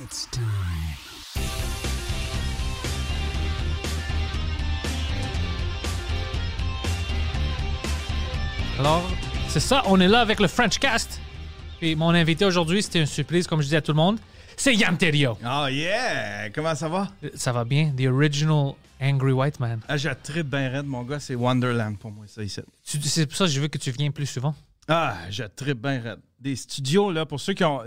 It's time. Alors, c'est ça, on est là avec le French Cast. Puis mon invité aujourd'hui, c'était une surprise, comme je dis à tout le monde. C'est Yam Terrio. Oh yeah! Comment ça va? Ça va bien? The original Angry White Man. Ah, j'ai très bien raide, mon gars. C'est Wonderland pour moi, ça, ici. Tu- C'est pour ça que je veux que tu viennes plus souvent. Ah, j'ai très bien raide. Des studios, là, pour ceux qui ont...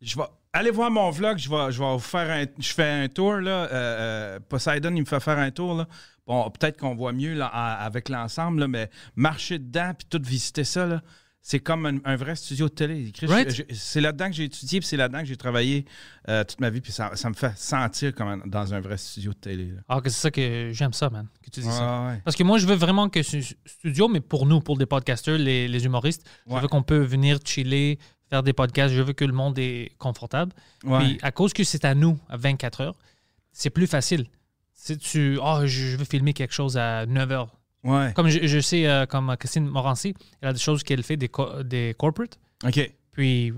Je vais... Allez voir mon vlog, je vais, je vais vous faire un... Je fais un tour, là. Euh, euh, Poseidon, il me fait faire un tour, là. Bon, peut-être qu'on voit mieux là, avec l'ensemble, mais marcher dedans puis tout visiter ça, là, c'est comme un, un vrai studio de télé. Right. C'est là-dedans que j'ai étudié, puis c'est là-dedans que j'ai travaillé euh, toute ma vie, puis ça, ça me fait sentir comme un- dans un vrai studio de télé. là. Alors que c'est ça que j'aime ça, man, que tu dis ça. Ouais. Parce que moi, je veux vraiment que ce studio, mais pour nous, pour des podcasters, les, les humoristes, je Ouais. veux qu'on peut venir chiller, faire des podcasts. Je veux que le monde est confortable. Ouais. Puis à cause que c'est à nous, à 24 heures, c'est plus facile. Si tu, oh, je veux filmer quelque chose à 9 heures. Ouais. Comme je, je sais, euh, comme Christine Morancy, elle a des choses qu'elle fait des, co- des corporate. OK. Puis euh,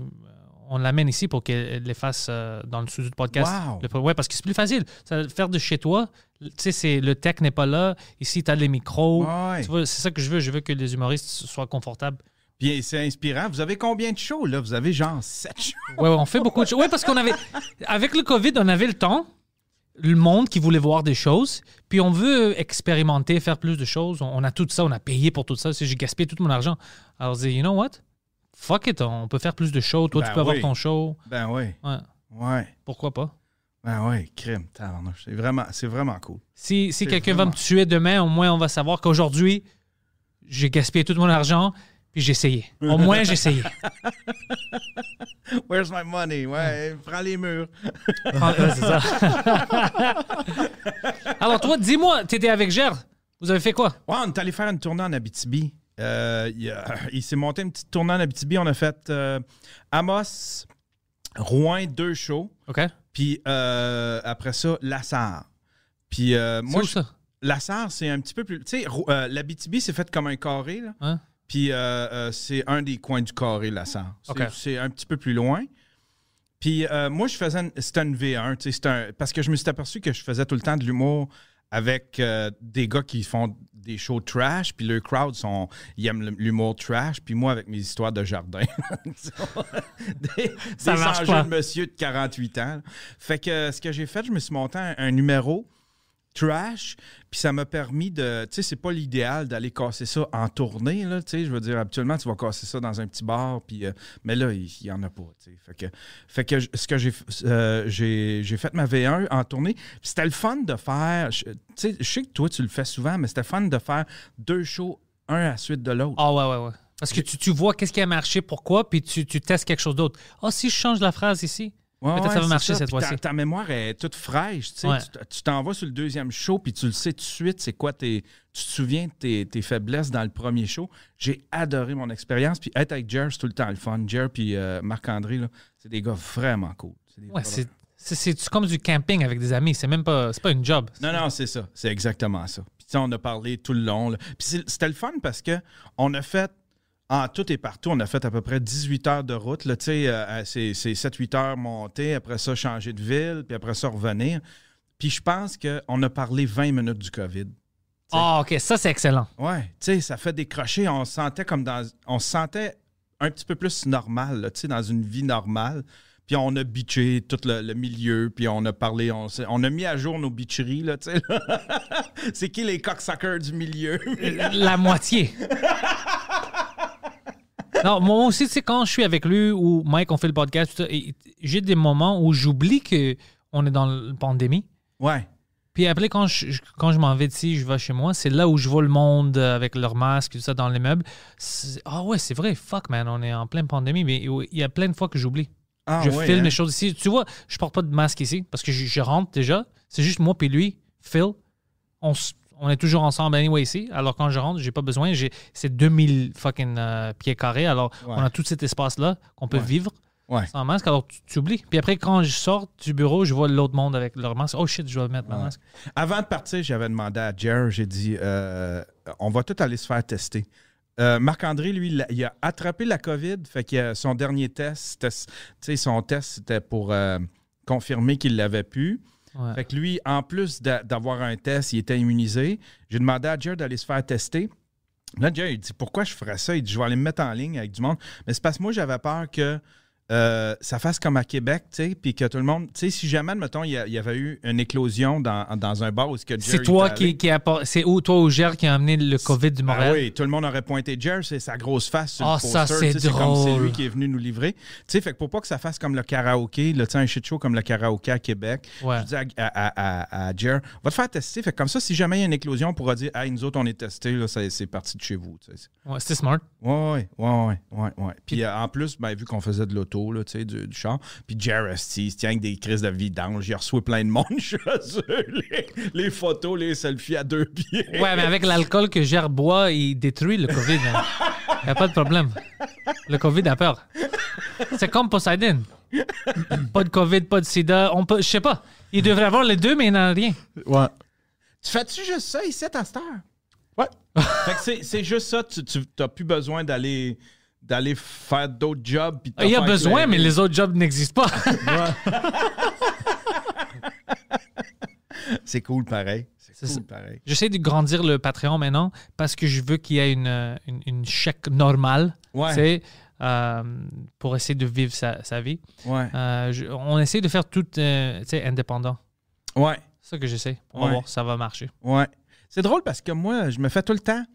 on l'amène ici pour qu'elle les fasse euh, dans le studio de podcast. Wow. Le- ouais, parce que c'est plus facile. Ça, faire de chez toi, tu sais, c'est- le tech n'est pas là. Ici, tu as les micros. Ouais. C'est ça que je veux. Je veux que les humoristes soient confortables. Puis c'est inspirant. Vous avez combien de shows, là? Vous avez genre sept shows. Ouais, on fait beaucoup de choses. Ouais, parce qu'on avait. Avec le COVID, on avait le temps, le monde qui voulait voir des choses. Puis on veut expérimenter, faire plus de choses. On, a tout ça, on a payé pour tout ça. J'ai gaspillé tout mon argent. Alors, je dis, you know what? Fuck it, on peut faire plus de shows. Toi, Ben tu peux avoir ton show. Ben oui. Ouais, Ouais. pourquoi pas? Ben oui, crime. C'est vraiment, c'est vraiment cool. Si, si quelqu'un va me tuer demain, au moins on va savoir qu'aujourd'hui, j'ai gaspillé tout mon argent, puis j'ai essayé. Au moins, j'ai essayé. Where's my money? Ouais, prends les murs. Ah, ouais, c'est ça. Alors, toi, dis-moi, tu étais avec Gerd. Vous avez fait quoi? Ouais, on est allé faire une tournée en Abitibi. Euh, il, y a- il s'est monté une petite tournée en Abitibi. On a fait euh, Amos, Rouen, deux shows. OK. Puis euh, après ça, Lassar. Puis euh, Moi, où je- ça? Lassar, c'est un petit peu plus. Tu sais, euh, l'Abitibi, c'est fait comme un carré. Là. Hein? Puis euh, euh, c'est un des coins du carré, Lassar. C'est, OK. c'est un petit peu plus loin. Puis euh, moi, je faisais. c'était une V1. tu sais, c'était un- parce que je me suis aperçu que je faisais tout le temps de l'humour avec euh, des gars qui font des shows trash. Puis le crowd, sont, ils aiment l'humour trash. Puis moi, avec mes histoires de jardin. des Ça des marche enjeux pas. de monsieur de 48 ans. Fait que ce que j'ai fait, je me suis monté un, un numéro trash, puis ça m'a permis de... Tu sais, c'est pas l'idéal d'aller casser ça en tournée, là, tu sais, je veux dire, habituellement, tu vas casser ça dans un petit bar, puis... euh, mais là, il y, en a pas, tu sais. Fait que, fait que ce que j'ai... euh, j'ai fait ma V1 en tournée, puis c'était le fun de faire... Tu sais, je sais que toi, tu le fais souvent, mais c'était fun de faire deux shows, un à la suite de l'autre. Ah, ouais, ouais, ouais. Parce que tu, tu vois qu'est-ce qui a marché, pourquoi, puis tu, tu testes quelque chose d'autre. Ah, si je change la phrase ici, Ouais, peut-être ouais, ça va marcher cette Puis ta- fois-ci. Ta, mémoire est toute fraîche. tu. Ouais. T'en vas sur le deuxième show, puis tu le sais tout de suite, c'est quoi tes. Tu te souviens de tes, tes faiblesses dans le premier show. J'ai adoré mon expérience. Puis être avec Jer, c'est tout le temps le fun. Jer puis euh, Marc-André, c'est des gars vraiment cool. C'est comme du camping avec des amis. C'est même pas, c'est pas une job. Non, non, c'est ça. C'est exactement ça. Puis on a parlé tout le long. là. Puis c'était le fun parce que on a fait. En tout et partout, on a fait à peu près 18 heures de route. là, sais, euh, c'est c'est 7-8 heures monter, après ça, changer de ville, puis après ça, revenir. Puis je pense qu'on a parlé 20 minutes du COVID. Ah, OK, ça, c'est excellent. Ouais, tu sais, ça fait décrocher. On se sentait comme dans. On se sentait un petit peu plus normal, tu sais, dans une vie normale. Puis on a bitché tout le, le milieu, puis on a parlé, on, on a mis à jour nos bitcheries, là, tu sais. C'est qui les cocksuckers du milieu? La moitié. Non, moi aussi, sais, quand je suis avec lui ou Mike, on fait le podcast, j'ai des moments où j'oublie qu'on est dans la pandémie. ouais. Puis après, quand je, quand je m'en vais d'ici, je vais chez moi, c'est là où je vois le monde euh, avec leurs masques et tout ça dans les meubles. C'est- Ah ouais, c'est vrai, fuck man, on est en pleine pandémie, mais il y a plein de fois que j'oublie. Ah, je ouais, filme hein? les choses ici. Tu vois, je porte pas de masque ici parce que je, je rentre déjà. C'est juste moi puis lui, Phil. On, s- on est toujours ensemble anyway ici. Alors quand je rentre, j'ai pas besoin. J'ai c'est 2000 fucking euh, pieds carrés. Alors Ouais. on a tout cet espace là qu'on peut Ouais. vivre Ouais. sans masque. Alors tu, tu oublies. Puis après quand je sors du bureau, je vois l'autre monde avec leur masque. Oh shit, je dois mettre ma masque. Avant de partir, j'avais demandé à Jer, j'ai dit, euh, on va tout aller se faire tester. Euh, Marc-André, lui, il a, attrapé la COVID, fait que son dernier test, c'était- tu sais, son test, c'était pour confirmer qu'il l'avait pu. Fait que lui, en plus d'a- d'avoir un test, il était immunisé. J'ai demandé à Jer d'aller se faire tester. Là, Jer, il dit Pourquoi je ferais ça? Il dit Je vais aller me mettre en ligne avec du monde. Mais c'est parce que moi, j'avais peur que euh, ça fasse comme à Québec, tu sais, puis que tout le monde. Tu sais, si jamais, mettons, il y, avait eu une éclosion dans, dans un bar où ce que Jer C'est toi qui, qui c'est où toi ou Gère qui a amené le COVID du Ah Montréal? oui, tout le monde aurait pointé Jer, c'est sa grosse face sur Ah, le ça, poster. c'est comme c'est drôle. lui qui est venu nous livrer. Tu sais, fait que pour pas que ça fasse comme le karaoké, sais, un shit show comme le karaoké à Québec, Ouais. je dis à, à, à, à Jer, va te faire tester. Fait que comme ça, si jamais il y a une éclosion, on pourra dire, hey, nous autres, on est testés, là, c'est c'est parti de chez vous. tu sais. Ouais, C'était smart. Ouais, ouais, ouais, ouais, ouais. Puis euh, en plus, ben, vu qu'on faisait de l'auto, là, du, du char, puis Jer, esti, il se tient avec des crises de vidange, il reçoit plein de monde chez eux, les, les photos, les selfies à deux pieds. Ouais, mais avec l'alcool que Gère boit, il détruit le COVID. Il n'y a pas de problème. Le COVID a peur. C'est comme Poseidon. Pas de COVID, pas de sida. On peut, je sais pas. Il devrait avoir les deux, mais il n'en a rien. Ouais. Tu fais-tu juste ça ici à cette heure? Ouais. fait que c'est- c'est juste ça, tu n'as plus besoin d'aller d'aller faire d'autres jobs. puis Il y a besoin, mais les autres jobs n'existent pas. C'est cool pareil. C'est cool pareil. J'essaie de grandir le Patreon maintenant parce que je veux qu'il y ait une, une, une chèque normale. Ouais. euh, pour essayer de vivre sa, sa vie. Ouais. Euh, je- on essaie de faire tout euh, tu sais, indépendant. Ouais. C'est ça que j'essaie. On va Ouais. voir, ça va marcher. Ouais. C'est drôle parce que moi, je me fais tout le temps.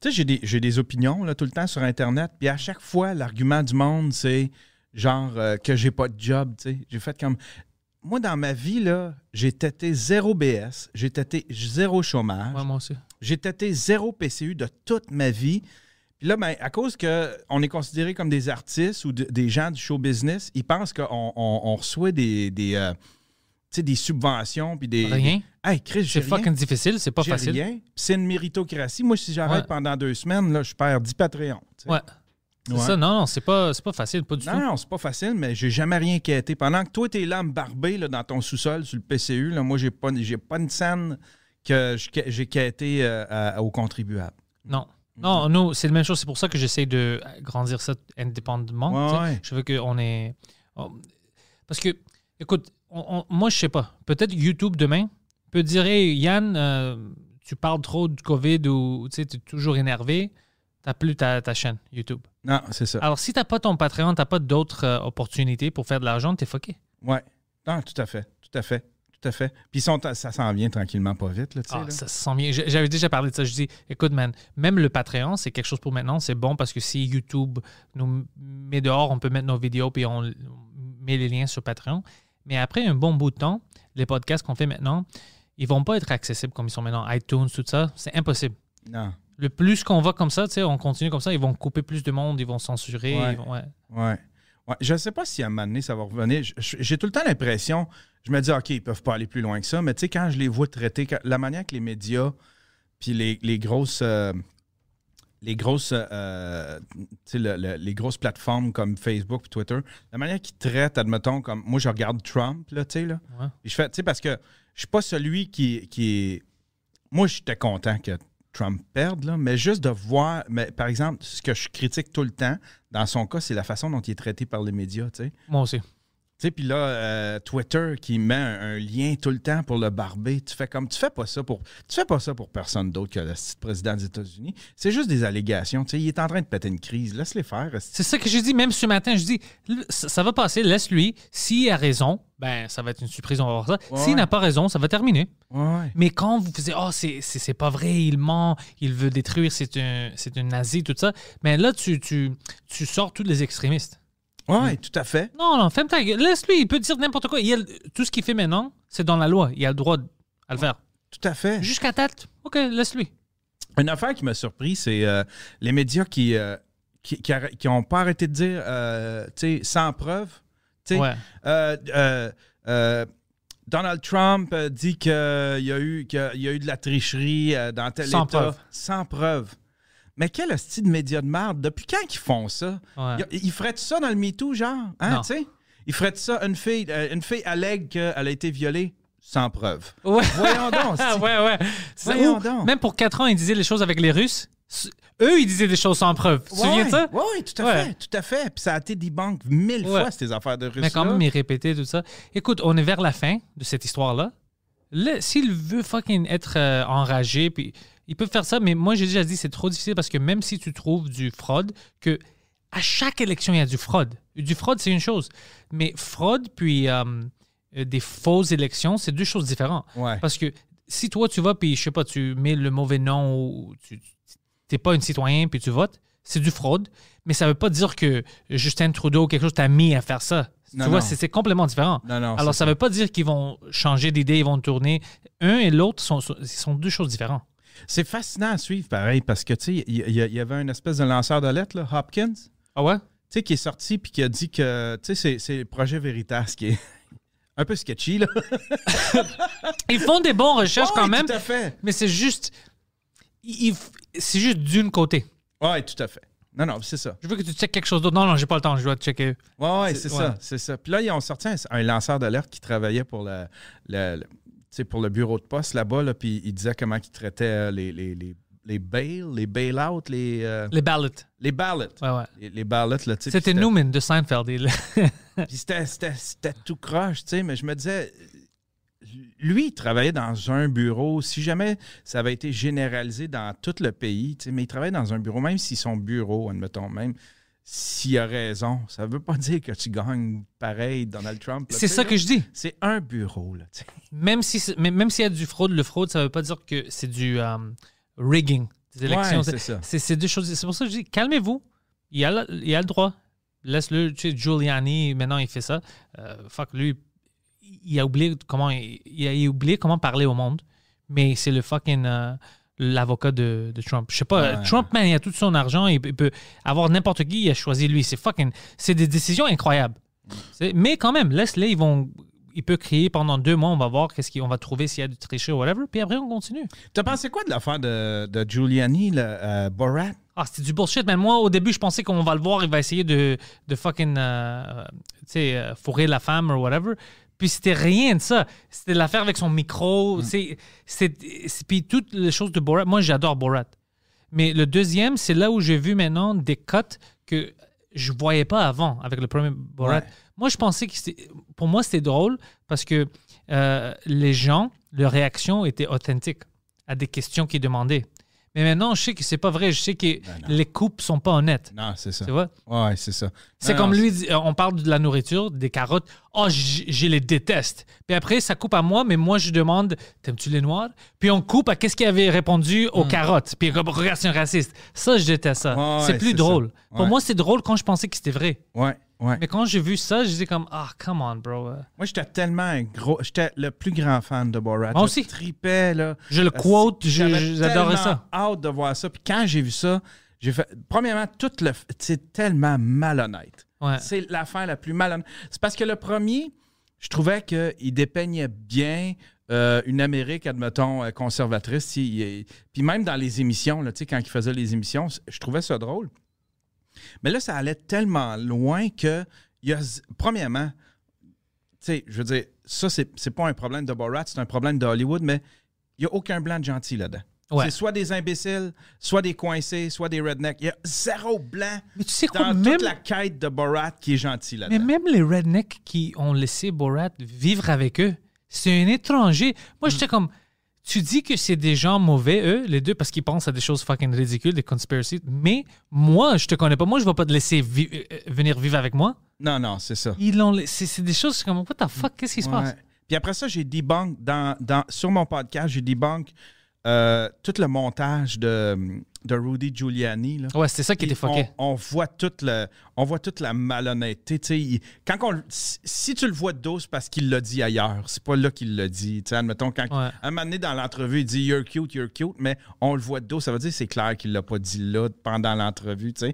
Tu sais, j'ai des, j'ai des opinions là, tout le temps sur Internet. Puis à chaque fois, l'argument du monde, c'est genre euh, que j'ai pas de job. Tu sais, j'ai fait comme. Moi, dans ma vie, là, j'ai têté zéro BS, j'ai têté zéro chômage, Ouais, moi aussi. j'ai têté zéro PCU de toute ma vie. Puis là, ben, à cause qu'on est considéré comme des artistes ou de- des gens du show business, ils pensent qu'on on, on reçoit des, des, euh, sais, des subventions. Puis des, Rien. Hey, Chris, C'est fucking difficile, c'est pas facile. rien. C'est une méritocratie. Moi, si j'arrête Ouais. pendant deux semaines, là, je perds 10 Patreons. Ouais. C'est Ouais. ça, non, non, c'est pas, c'est pas facile, pas du Non, tout. non, c'est pas facile, mais j'ai jamais rien quêté. Pendant que toi, t'es là à me barber là, dans ton sous-sol sur le PCU, là, moi, j'ai pas, j'ai pas une scène que j'ai quêté euh, aux contribuables. Non. Non, nous, c'est la même chose. C'est pour ça que j'essaie de grandir ça indépendamment. Ouais, ouais. Je veux qu'on ait. on- Parce que, écoute, on- on- moi, je sais pas. Peut-être YouTube demain peut dire Hey, Yann, euh, tu parles trop du COVID ou tu es toujours énervé, t'as plus ta, ta chaîne YouTube. Non, c'est ça. Alors, si t'as pas ton Patreon, t'as pas d'autres euh, opportunités pour faire de l'argent, t'es fucké. Ouais. Non, tout à fait. Tout à fait. Tout à fait. Puis sont- ça s'en vient tranquillement, pas vite. Là, tu Ah, là. ça se sent bien. J'- J'avais déjà parlé de ça. Je dis, écoute, man, même le Patreon, c'est quelque chose pour maintenant. C'est bon parce que si YouTube nous met dehors, on peut mettre nos vidéos puis on met les liens sur Patreon. Mais après un bon bout de temps, les podcasts qu'on fait maintenant, ils vont pas être accessibles comme ils sont maintenant. iTunes, tout ça, c'est impossible. Non. Le plus qu'on va comme ça, tu sais, on continue comme ça, ils vont couper plus de monde, ils vont censurer. Ouais. vont- ouais. Ouais. ouais. Je ne sais pas si à un moment donné, ça va revenir. J'ai tout le temps l'impression, je me dis, OK, ils peuvent pas aller plus loin que ça, mais tu sais, quand je les vois traiter, la manière que les médias, puis les, les grosses. euh, les grosses, euh, le- le- les grosses plateformes comme Facebook et Twitter, la manière qu'ils traitent, admettons, comme moi, je regarde Trump, là, tu sais, là. Ouais. Je fais, tu sais, parce que je suis pas celui qui, qui est. Moi, j'étais content que Trump perde, là, mais juste de voir, mais par exemple, ce que je critique tout le temps, dans son cas, c'est la façon dont il est traité par les médias, tu sais. Moi aussi. Tu sais, puis là, euh, Twitter qui met un, un lien tout le temps pour le barber, tu fais comme, tu fais pas ça pour, tu fais pas ça pour personne d'autre que le président des États-Unis. C'est juste des allégations, tu sais. Il est en train de péter une crise, laisse-les faire. C'est ça que j'ai dit même ce matin. Je dis, ça, va passer, laisse-lui. S'il a raison, ben, ça va être une surprise, on va voir ça. Ouais. S'il n'a pas raison, ça va terminer. Ouais. Mais quand vous faisiez, oh, c'est- pas vrai, il ment, il veut détruire, c'est un, c'est un nazi, tout ça. Mais là, tu, tu, tu sors tous les extrémistes. Ouais, ouais, tout à fait. Non, non, ferme ta gueule. Laisse-lui, il peut dire n'importe quoi. Il a tout ce qu'il fait maintenant, c'est dans la loi. Il a le droit à le faire. Tout à fait. Jusqu'à date, OK, laisse-lui. Une affaire qui m'a surpris, c'est euh, les médias qui, euh, qui, qui arrê- qui ont pas arrêté de dire, euh, tu sais, sans preuve. Tu sais, Ouais. euh, euh, euh, Donald Trump dit qu'il y, a eu- qu'il y a eu de la tricherie dans tel Sans État. preuve. Sans preuve. Mais quel style de médias de merde? Depuis quand ils font ça? Ouais. Ils, ils feraient ça dans le MeToo, genre? Hein, tu sais? Ils feraient ça, une fille, euh, une fille allègue qu'elle a été violée sans preuve. Ouais. Voyons donc. Ouais, ouais. Voyons donc. Même pour 4 ans, ils disaient les choses avec les Russes. Eux, ils disaient des choses sans preuve. Tu te souviens de ça? Oui, tout à fait, tout à fait. Puis ça a été debunk mille fois, ces affaires de Russes. Mais quand même, ils répétaient tout ça. Écoute, on est vers la fin de cette histoire-là. Là, S'il veut fucking être euh, enragé, puis il peut faire ça, mais moi, j'ai déjà dit, c'est trop difficile parce que même si tu trouves du fraude, que à chaque élection, il y a du fraude. Du fraude, c'est une chose. Mais fraude, puis euh, euh, des fausses élections, c'est deux choses différentes. Ouais. Parce que si toi, tu vas, puis je sais pas, tu mets le mauvais nom ou tu n'es pas un citoyen, puis tu votes, c'est du fraude. Mais ça veut pas dire que Justin Trudeau ou quelque chose t'a mis à faire ça. Non, tu vois, c'est complètement différent. Non, non, Alors, ça veut pas dire qu'ils vont changer d'idée, ils vont tourner. Un et l'autre sont, sont deux choses différentes. C'est fascinant à suivre, pareil, parce que, tu sais, il y, avait une espèce de lanceur de lettres, là, Hopkins, tu Ah ouais? sais, qui est sorti puis qui a dit que, tu sais, c'est- c'est le projet Veritas qui est un peu sketchy, là. Ils font des bonnes recherches quand même, tout à fait. mais c'est juste. C'est juste d'une côté. Oui, tout à fait. Non, non, c'est ça. Je veux que tu checkes quelque chose d'autre. Non, non, j'ai pas le temps, je dois te checker. Oui, ouais, C'est- ouais. ça, c'est ça. Puis là, ils ont sorti un, un lanceur d'alerte qui travaillait pour le, le- le- tu pour le bureau de poste là-bas, là, puis il disait comment il traitait euh, les, les, les, les bails, les bail-out, les, euh, Les ballots. les ballots. Ouais, ouais. Les, les ballots, là, tu sais. C'était Newman de Seinfeld. Il- Puis c'était tout croche, tu sais, mais je me disais, lui, il travaillait dans un bureau. Si jamais ça avait été généralisé dans tout le pays, tu sais, mais il travaillait dans un bureau, même si son bureau, admettons, même s'il a raison, ça veut pas dire que tu gagnes pareil Donald Trump. C'est ça là. que je dis. C'est un bureau, là. Même si s'il y a du fraude, le fraude, ça veut pas dire que c'est du euh, rigging des élections. Ouais, c'est ça. c'est c'est deux choses. C'est pour ça que je dis calmez-vous. Il a, le- il a le droit. Laisse-le. Tu sais, Giuliani, maintenant, il fait ça. Euh, fuck, lui, il a oublié comment il, il a oublié comment parler au monde. Mais c'est le fucking euh, l'avocat de, de Trump. Je sais pas. Ouais. Trump, man, il a tout son argent. Il, peut- il peut avoir n'importe qui. Il a choisi lui. C'est fucking. C'est des décisions incroyables. Mais quand même, laisse-les. Ils vont. Il peut crier pendant deux mois. On va voir qu'est-ce qu'on va trouver s'il y a du tricher ou whatever. Puis après, on continue. T'as pensé quoi de l'affaire de, de Giuliani, le, euh, Borat? Ah, c'était du bullshit. Mais moi, au début, je pensais qu'on va le voir, il va essayer de, de fucking, euh, tu sais, euh, fourrer la femme ou whatever. Puis c'était rien de ça. C'était l'affaire avec son micro. C'est, c'est, c'est- puis toutes les choses de Borat. Moi, j'adore Borat. Mais le deuxième, c'est là où j'ai vu maintenant des cuts que je voyais pas avant avec le premier Borat. Ouais. Moi, je pensais que c'était, pour moi, c'était drôle parce que euh, les gens, leur réaction était authentique à des questions qu'ils demandaient. Mais maintenant, je sais que c'est pas vrai. Je sais que les coupes sont pas honnêtes. Non, c'est ça. Tu vois? Ouais, c'est ça. C'est comme non, lui, euh, on parle de la nourriture, des carottes. Oh, je les déteste. Puis après, ça coupe à moi, mais moi, je demande, t'aimes-tu les noirs? Puis on coupe à qu'est-ce qu'il avait répondu aux carottes. Puis comme, regarde, c'est un raciste. Ça, je déteste ça. Hmm. Ouais, c'est plus drôle. ça. Pour moi, c'est drôle quand je pensais que c'était vrai. Ouais, ouais. Mais quand j'ai vu ça, je disais comme, ah, come on, bro. Euh, Moi, j'étais tellement un gros. J'étais le plus grand fan de Borat. Moi Je aussi. tripais, là. Je le quote, je- J'avais j'adorais ça. hâte de voir ça. Puis quand j'ai vu ça, j'ai fait. Premièrement, tout le. C'est tellement malhonnête. Ouais. C'est l'affaire la plus malhonnête. C'est parce que le premier, je trouvais qu'il dépeignait bien euh, une Amérique, admettons, euh, conservatrice. Il- il- Puis même dans les émissions, là, tu sais, quand il faisait les émissions, je trouvais ça drôle. Mais là, ça allait tellement loin que, il y a, premièrement, tu sais, je veux dire, ça, c'est c'est pas un problème de Borat, c'est un problème de Hollywood, mais il n'y a aucun blanc de gentil là-dedans. Ouais. C'est soit des imbéciles, soit des coincés, soit des rednecks. Il y a zéro blanc Mais tu sais quoi, dans même, toute la quête de Borat qui est gentil mais là-dedans. même les rednecks qui ont laissé Borat vivre avec eux, c'est un étranger. Moi, j'étais comme, tu dis que c'est des gens mauvais, eux, les deux, parce qu'ils pensent à des choses fucking ridicules, des conspiracies. Mais moi, je te connais pas. Moi, je vais pas te laisser vi- euh, venir vivre avec moi. Non, non, c'est ça. Ils C'est des choses comme, what the fuck, qu'est-ce qui se Ouais. passe? Puis après ça, j'ai debunk dans, dans, sur mon podcast, j'ai debunk euh, tout le montage de, de Rudy Giuliani. Là. Ouais, c'était ça qui était fucké. On, on voit toute le, on voit toute la malhonnêteté. il- quand on, si, tu le vois de dos, c'est parce qu'il l'a dit ailleurs. C'est pas là qu'il l'a dit. Admettons, quand Ouais. un moment donné dans l'entrevue, il dit You're cute, you're cute, mais on le voit de dos. Ça veut dire que c'est clair qu'il l'a pas dit là pendant l'entrevue. Puis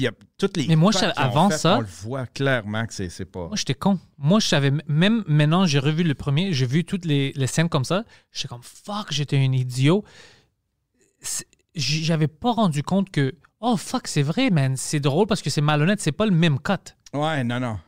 il y a toutes les. Mais moi, je- avant ça- On le voit clairement que c'est c'est pas. Moi, j'étais con. Moi, je savais, même maintenant, j'ai revu le premier, j'ai vu toutes les, les scènes comme ça. J'étais comme, fuck, j'étais un idiot. J'avais pas rendu compte que, oh, fuck, c'est vrai, man. C'est drôle parce que c'est malhonnête. C'est pas le même cut. Ouais, non, non.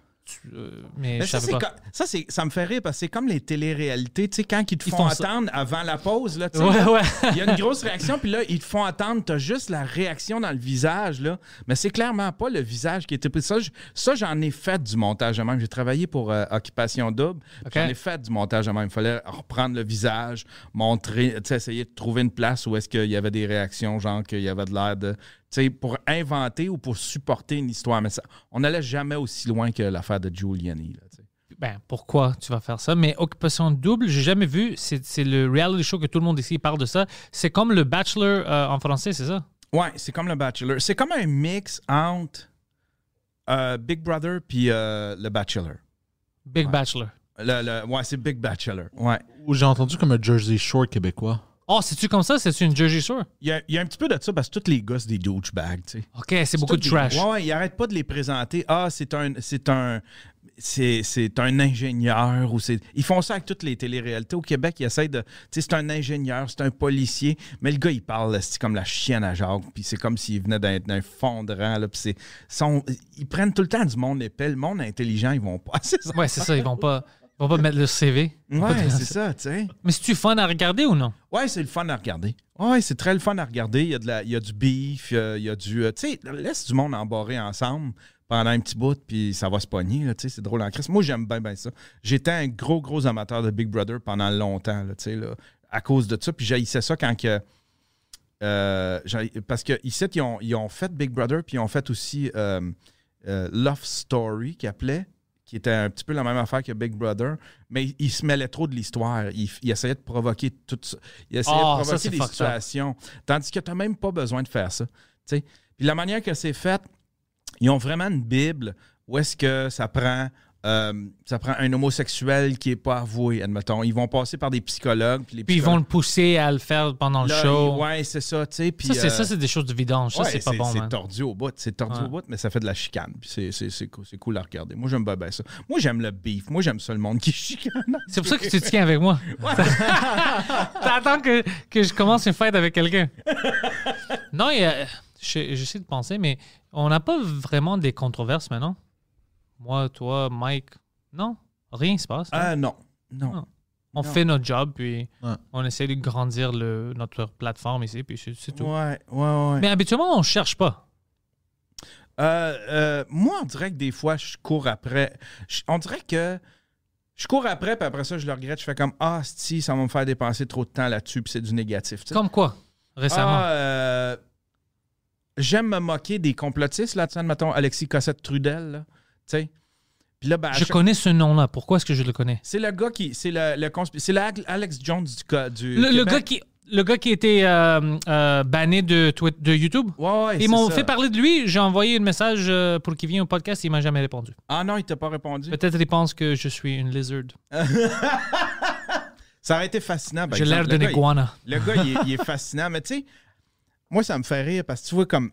Euh, mais, Mais je ça, pas. ça, ça me fait rire parce que c'est comme les téléréalités. Tu sais, quand ils te Ils font ça. attendre avant la pause, là, Ouais, il y a une grosse réaction, puis là, ils te font attendre. Tu as juste la réaction dans le visage, là. Mais c'est clairement pas le visage qui était pris. Ça, je- ça, j'en ai fait du montage de même. J'ai travaillé pour euh, Occupation Double. J'en ai fait du montage de même. Il fallait reprendre le visage, montrer, essayer de trouver une place où est-ce qu'il y avait des réactions, genre qu'il y avait de l'air de. Sais, pour inventer ou pour supporter une histoire. Mais ça, on n'allait jamais aussi loin que l'affaire de Giuliani, là, tu sais. Ben, pourquoi tu vas faire ça? Mais Occupation Double, j'ai jamais vu. C'est c'est le reality show que tout le monde ici parle de ça. C'est comme le Bachelor euh, en français, c'est ça? Ouais, c'est comme le Bachelor. C'est comme un mix entre euh, Big Brother puis euh, le Bachelor. Big Ouais. Bachelor. Le, le- ouais, c'est Big Bachelor. Ouais. Ou j'ai entendu comme un Jersey Shore québécois. Oh, c'est-tu comme ça? C'est-tu une Jersey Shore? Il y, a, il y a un petit peu de ça parce que tous les gars, c'est des douchebags, tu sais. OK, c'est beaucoup de des- trash. Ouais, ouais, ils arrêtent pas de les présenter. Ah, c'est un. C'est un. C'est, un ingénieur ou c'est. Ils font ça avec toutes les téléréalités. Au Québec, ils essayent de. Tu sais, c'est un ingénieur, c'est un policier. Mais le gars, il parle, c'est comme la chienne à Jacques. Puis c'est comme s'il venait d'un, fond de rang. Là, puis c'est. ils prennent tout le temps du monde épais. Le monde intelligent, ils vont pas. Ouais, c'est ça. Ils vont pas, ils vont pas mettre le CV. Ouais, c'est ça, tu sais. Mais c'est-tu fun à regarder ou non? Ouais, c'est le fun à regarder. Ouais, c'est très le fun à regarder. Il y a, de la, il y a du beef, il y a, du. euh, tu sais, laisse du monde embarrer ensemble pendant un petit bout, puis ça va se pogner. Tu sais, c'est drôle en crise. Moi, j'aime bien, bien ça. J'étais un gros, gros amateur de Big Brother pendant longtemps, tu sais, là, à cause de ça. Puis j'haïssais ça quand que. euh, parce que ici, ils ont, ils ont fait Big Brother, puis ils ont fait aussi euh, euh, Love Story, qui appelait, qui était un petit peu la même affaire que Big Brother, mais ils se mêlaient trop de l'histoire. Ils essayaient de provoquer tout ça. Ils essayaient Ah, de ça, provoquer des up. situations. Tandis que tu n'as même pas besoin de faire ça. Puis la manière que c'est fait, ils ont vraiment une Bible où est-ce que ça prend. Euh, ça prend un homosexuel qui n'est pas avoué, admettons. Ils vont passer par des psychologues. Puis, les Puis ils vont le pousser à le faire pendant le show. ouais, c'est ça, tu sais. puis, ça, c'est, euh, ça, c'est des choses de vidange. Ça, c'est pas bon, C'est man. tordu au bout. C'est tordu Ouais. au bout, mais ça fait de la chicane. Puis c'est, cool, cool à regarder. Moi, j'aime bien, ça. Moi, j'aime le beef. Moi, j'aime ça, le monde qui chicane. C'est pour ça que tu te tiens avec moi. T'attends que, que je commence une fête avec quelqu'un. non, il y a- je- j'essaie de penser, mais on n'a pas vraiment des controverses maintenant. Moi, toi, Mike. Non, rien se passe. Ah, non. Non. Non. on non. fait notre job, puis Ouais. on essaie de grandir le, notre plateforme ici, puis c'est, tout. Ouais, ouais, ouais. Mais habituellement, on cherche pas. Euh, euh, moi, on dirait que des fois, je cours après. Je- on dirait que je cours après, puis après ça, je le regrette. Je fais comme Ah, si, ça va me faire dépenser trop de temps là-dessus, puis c'est du négatif. Comme quoi, récemment? Ah, euh, J'aime me moquer des complotistes, là, tu sais, mettons Alexis Cossette-Trudel, sais? Puis là, ben, je chaque- connais ce nom-là. Pourquoi est-ce que je le connais? C'est le gars qui. C'est le, le conspi- C'est le Alex Jones du. du Le, gars qui, le gars qui était euh, euh, banné de, Twi- de YouTube? Ouais, ouais, Ils m'ont fait parler de lui. J'ai envoyé un message euh, pour qu'il vienne au podcast. Il m'a jamais répondu. Ah non, il t'a pas répondu. Peut-être il pense que je suis une lizard. Ça aurait été fascinant. J'ai l'air il- iguana. Le gars, il est, il est fascinant. Mais tu sais, moi, ça me fait rire parce que tu vois, comme.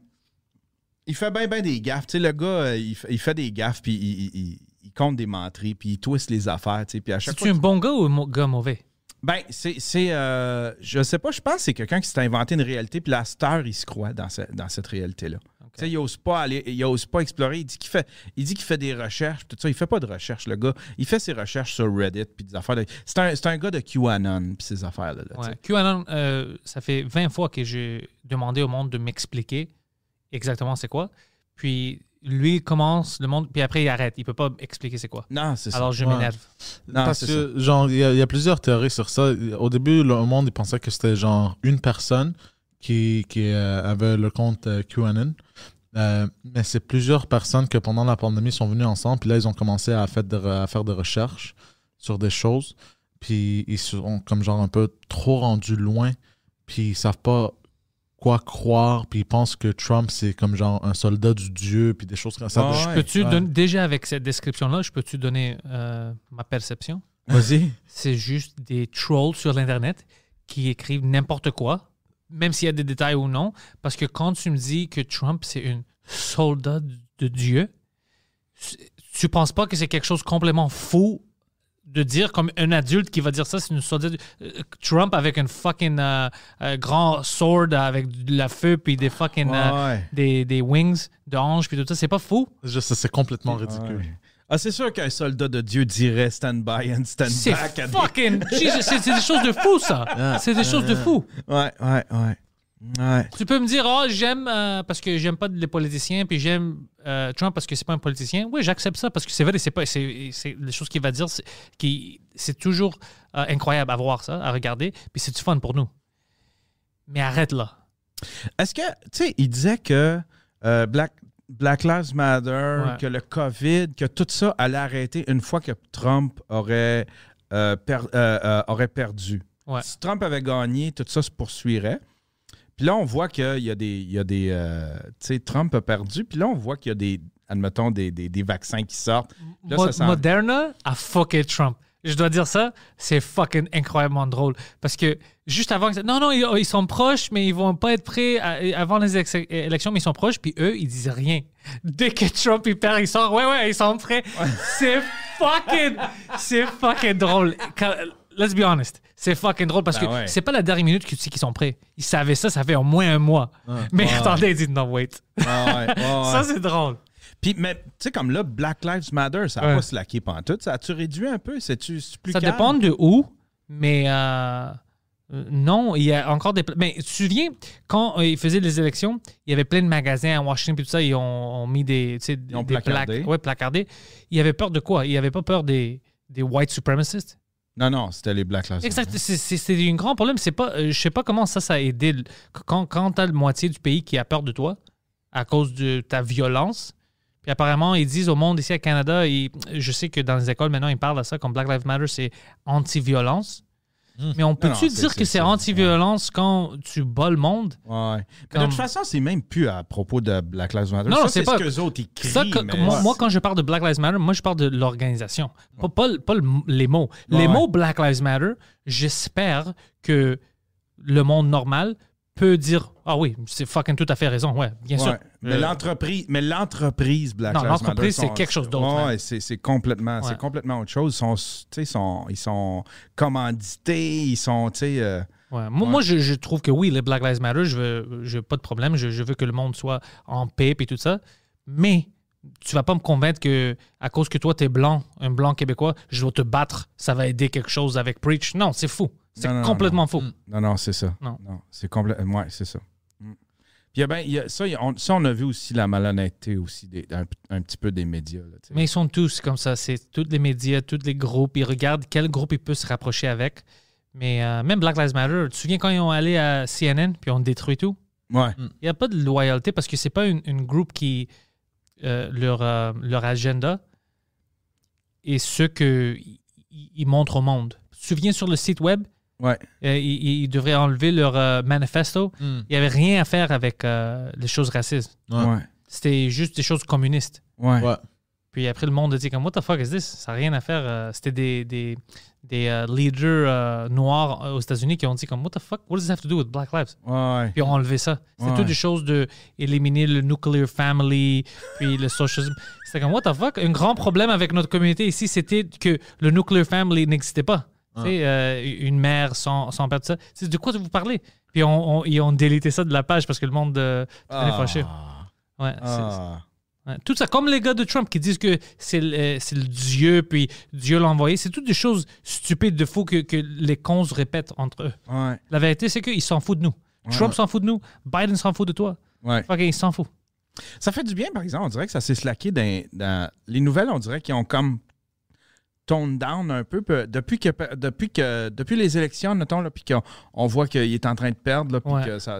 Il fait bien, bien des gaffes. Tu sais, le gars, euh, il, fait- il fait des gaffes, puis il, il- il- il compte des menteries, puis il twist les affaires. Tu sais, puis à chaque C'est-tu un bon gars ou un gars mauvais? Ben, c'est. c'est, euh, je sais pas, je pense que c'est quelqu'un qui s'est inventé une réalité, puis la star, il se croit dans, ce- dans cette réalité-là. Tu sais, il ose pas aller, il ose pas explorer. Il dit qu'il fait, il dit qu'il fait des recherches, tout ça. Il fait pas de recherches, le gars. Il fait ses recherches sur Reddit, puis des affaires. de- C'est un, c'est un gars de QAnon, puis ces affaires-là. là. Ouais. QAnon, euh, ça fait 20 fois que j'ai demandé au monde de m'expliquer exactement c'est quoi. Puis lui il commence, le monde, puis après il arrête. Il peut pas expliquer c'est quoi. Non, c'est ça. Alors je Ouais. m'énerve. Non, Parce c'est que, genre, il y, a- il y a plusieurs théories sur ça. Au début, le monde, il pensait que c'était, genre, une personne qui, qui euh, avait le compte euh, QAnon. Euh, mais c'est plusieurs personnes que pendant la pandémie sont venues ensemble. Puis là, ils ont commencé à faire, de, à faire des recherches sur des choses. Puis ils sont comme genre un peu trop rendus loin. Puis ils savent pas quoi croire, puis ils pensent que Trump, c'est comme genre un soldat du Dieu, puis des choses comme ça. Ah Je- ouais. Peux-tu ouais. donner- déjà avec cette description-là, je peux-tu donner euh, ma perception? Vas-y. C'est juste des trolls sur l'Internet qui écrivent n'importe quoi, même s'il y a des détails ou non. Parce que quand tu me dis que Trump, c'est un soldat de Dieu, tu penses pas que c'est quelque chose complètement fou de dire comme un adulte qui va dire ça, c'est une soldat. de- euh, Trump avec un fucking euh, euh, grand sword avec de la feu puis des fucking euh, Ouais. des, des wings d'ange puis tout ça, c'est pas fou. C'est complètement ridicule. Ouais. Ah, c'est sûr qu'un soldat de Dieu dirait stand by and stand C'est back. and- fucking c'est c'est des choses de fou ça. C'est des choses de fou. Ouais, ouais, ouais. Ouais. Tu peux me dire, oh, j'aime euh, parce que j'aime pas les politiciens, puis j'aime euh, Trump parce que c'est pas un politicien. Oui, j'accepte ça parce que c'est vrai, c'est pas, c'est, les choses qu'il va dire, c'est, qui, c'est toujours euh, incroyable à voir ça, à regarder, puis c'est du fun pour nous. Mais arrête là. Est-ce que, tu sais, il disait que euh, Black, Black Lives Matter, Ouais. que le COVID, que tout ça allait arrêter une fois que Trump aurait, per- aurait perdu. Ouais. Si Trump avait gagné, tout ça se poursuivrait. Puis là, on voit qu'il y a des. il y a des euh, tu sais, Trump a perdu. Puis là, on voit qu'il y a des, admettons, des, des- des vaccins qui sortent. Là, Mo- ça sent- Moderna a fucké Trump. Je dois dire ça, c'est fucking incroyablement drôle. Parce que juste avant, non, non, ils, ils sont proches, mais ils vont pas être prêts à- avant les élections, mais ils sont proches, puis eux, ils disent rien. Dès que Trump il perd, ils sortent, ouais, ouais, ils sont prêts. C'est fucking, c'est fucking drôle. Quand- let's be honest, c'est fucking drôle parce Ben que ouais. c'est pas la dernière minute que tu sais qu'ils sont prêts. Ils savaient ça, ça fait au moins un mois. Mais Ouais. attendez, ils disent non, wait. Ah ouais. Ça, c'est drôle. Puis, mais, tu sais, comme là, Black Lives Matter, ça Ouais. pas slacké pendant tout. Ça a-tu réduit un peu? C'est-tu plus Ça calme? dépend de où, mais euh, euh, non, il y a encore des. Mais tu te souviens, quand euh, ils faisaient les élections, il y avait plein de magasins à Washington et tout ça, ils ont, ont mis des, Ils ont des placardé. plaques. Ouais, placardés. Ils avaient peur de quoi? Ils n'avaient pas peur des, des white supremacists? Non, non, c'était les Black Lives Exact. Matter. C'est- un grand problème. Pas, euh, je sais pas comment ça, ça a aidé. Quand, quand tu as la moitié du pays qui a peur de toi à cause de ta violence, puis apparemment, ils disent au monde ici à Canada, et je sais que dans les écoles maintenant, ils parlent de ça comme Black Lives Matter, c'est anti-violence. Mais on peut-tu dire que c'est anti-violence quand tu bats le monde? Ouais. Comme- de toute façon, c'est même plus à propos de Black Lives Matter. Non, c'est pas- ce qu'eux autres ils crient. Ça, que- mais- moi, moi, quand je parle de Black Lives Matter, moi, je parle de l'organisation. Pas, pas le- pas le- les mots. Les Ouais, mots Black Lives Matter, j'espère que le monde normal peut dire Ah oui, c'est fucking tout à fait raison. Ouais, bien Ouais. sûr. Mais Euh, l'entreprise, mais l'entreprise Black Non, Lives Matter. l'entreprise, c'est quelque chose d'autre, Ouais, hein. c'est c'est complètement, c'est complètement autre chose. Ils sont, ils sont commandités, ils sont, tu sais. euh, Ouais. Moi, moi, je, je trouve que oui, les Black Lives Matter, je veux, je veux pas de problème. Je, je veux que le monde soit en paix et tout ça. Mais tu vas pas me convaincre que à cause que toi, tu es blanc, un blanc québécois, je dois te battre. Ça va aider quelque chose avec Preach. Non, c'est fou. C'est Non, non, non, complètement non. fou. Non, non, c'est ça. Non. c'est complètement. Ouais, c'est ça. Mm. Puis, ben, il y a- ça, il y a- on, ça, on a vu aussi la malhonnêteté aussi des, un, un petit peu des médias. là. Mais ils sont tous comme ça. C'est tous les médias, tous les groupes. Ils regardent quel groupe ils peuvent se rapprocher avec. Mais euh, même Black Lives Matter, tu te souviens quand ils ont allé à CNN puis ont détruit tout? Ouais. Il n'y a pas de loyauté parce que c'est pas une, une groupe qui. euh, leur, euh, leur agenda est ce qu'ils ils montrent au monde. Tu te souviens sur le site web, Ouais. euh, ils, ils devraient enlever leur euh, manifesto. Hmm. Il n'y avait rien à faire avec euh, les choses racistes. Ouais. Ouais. C'était juste des choses communistes. Ouais. Ouais. Puis après, le monde a dit comme What the fuck is this? Ça n'a rien à faire. C'était des, des, des leaders noirs aux États-Unis qui ont dit comme What the fuck? What does this have to do with Black Lives? Ouais. Puis ils ont enlevé ça. C'était Ouais. toutes des choses de éliminer le nuclear family, puis le socialisme. C'était comme What the fuck? Un grand problème avec notre communauté ici, c'était que le nuclear family n'existait pas. Sais, euh, une mère sans, sans tout ça. C'est de quoi vous parlez? Puis on, on- ils ont délité ça de la page parce que le monde euh, devenait fâché. Ouais, Ah. Ouais, Tout ça, comme les gars de Trump qui disent que c'est le, euh, c'est le Dieu, puis Dieu l'a envoyé, c'est toutes des choses stupides de faux que, que les cons se répètent entre eux. Ouais. La vérité, c'est qu'ils s'en foutent de nous. Trump s'en fout de nous, Biden s'en fout de toi. Ouais. Ok, il s'en fout. Ça fait du bien, par exemple. On dirait que ça s'est slacké dans, dans- Les nouvelles, on dirait qu'ils ont comme toned down un peu. Peu- Depuis que depuis que depuis les élections, notons, là, puis qu'on on voit qu'il est en train de perdre, là, puis Ouais. que ça,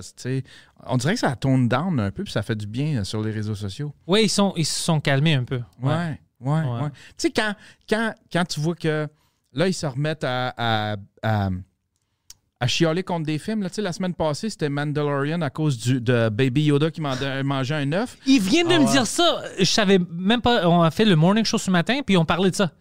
on dirait que ça a toned down un peu, puis ça fait du bien euh, sur les réseaux sociaux. Oui, ils, sont, ils se sont calmés un peu. Ouais, ouais, Ouais. ouais. Tu sais, quand, quand, quand tu vois que là, ils se remettent à, à, à, à chialer contre des films. Là. La semaine passée, c'était Mandalorian à cause du, de Baby Yoda qui manda- mangeait un œuf. Il vient de Ah me ouais. dire ça. Je savais même pas. On a fait le morning show ce matin, puis on parlait de ça.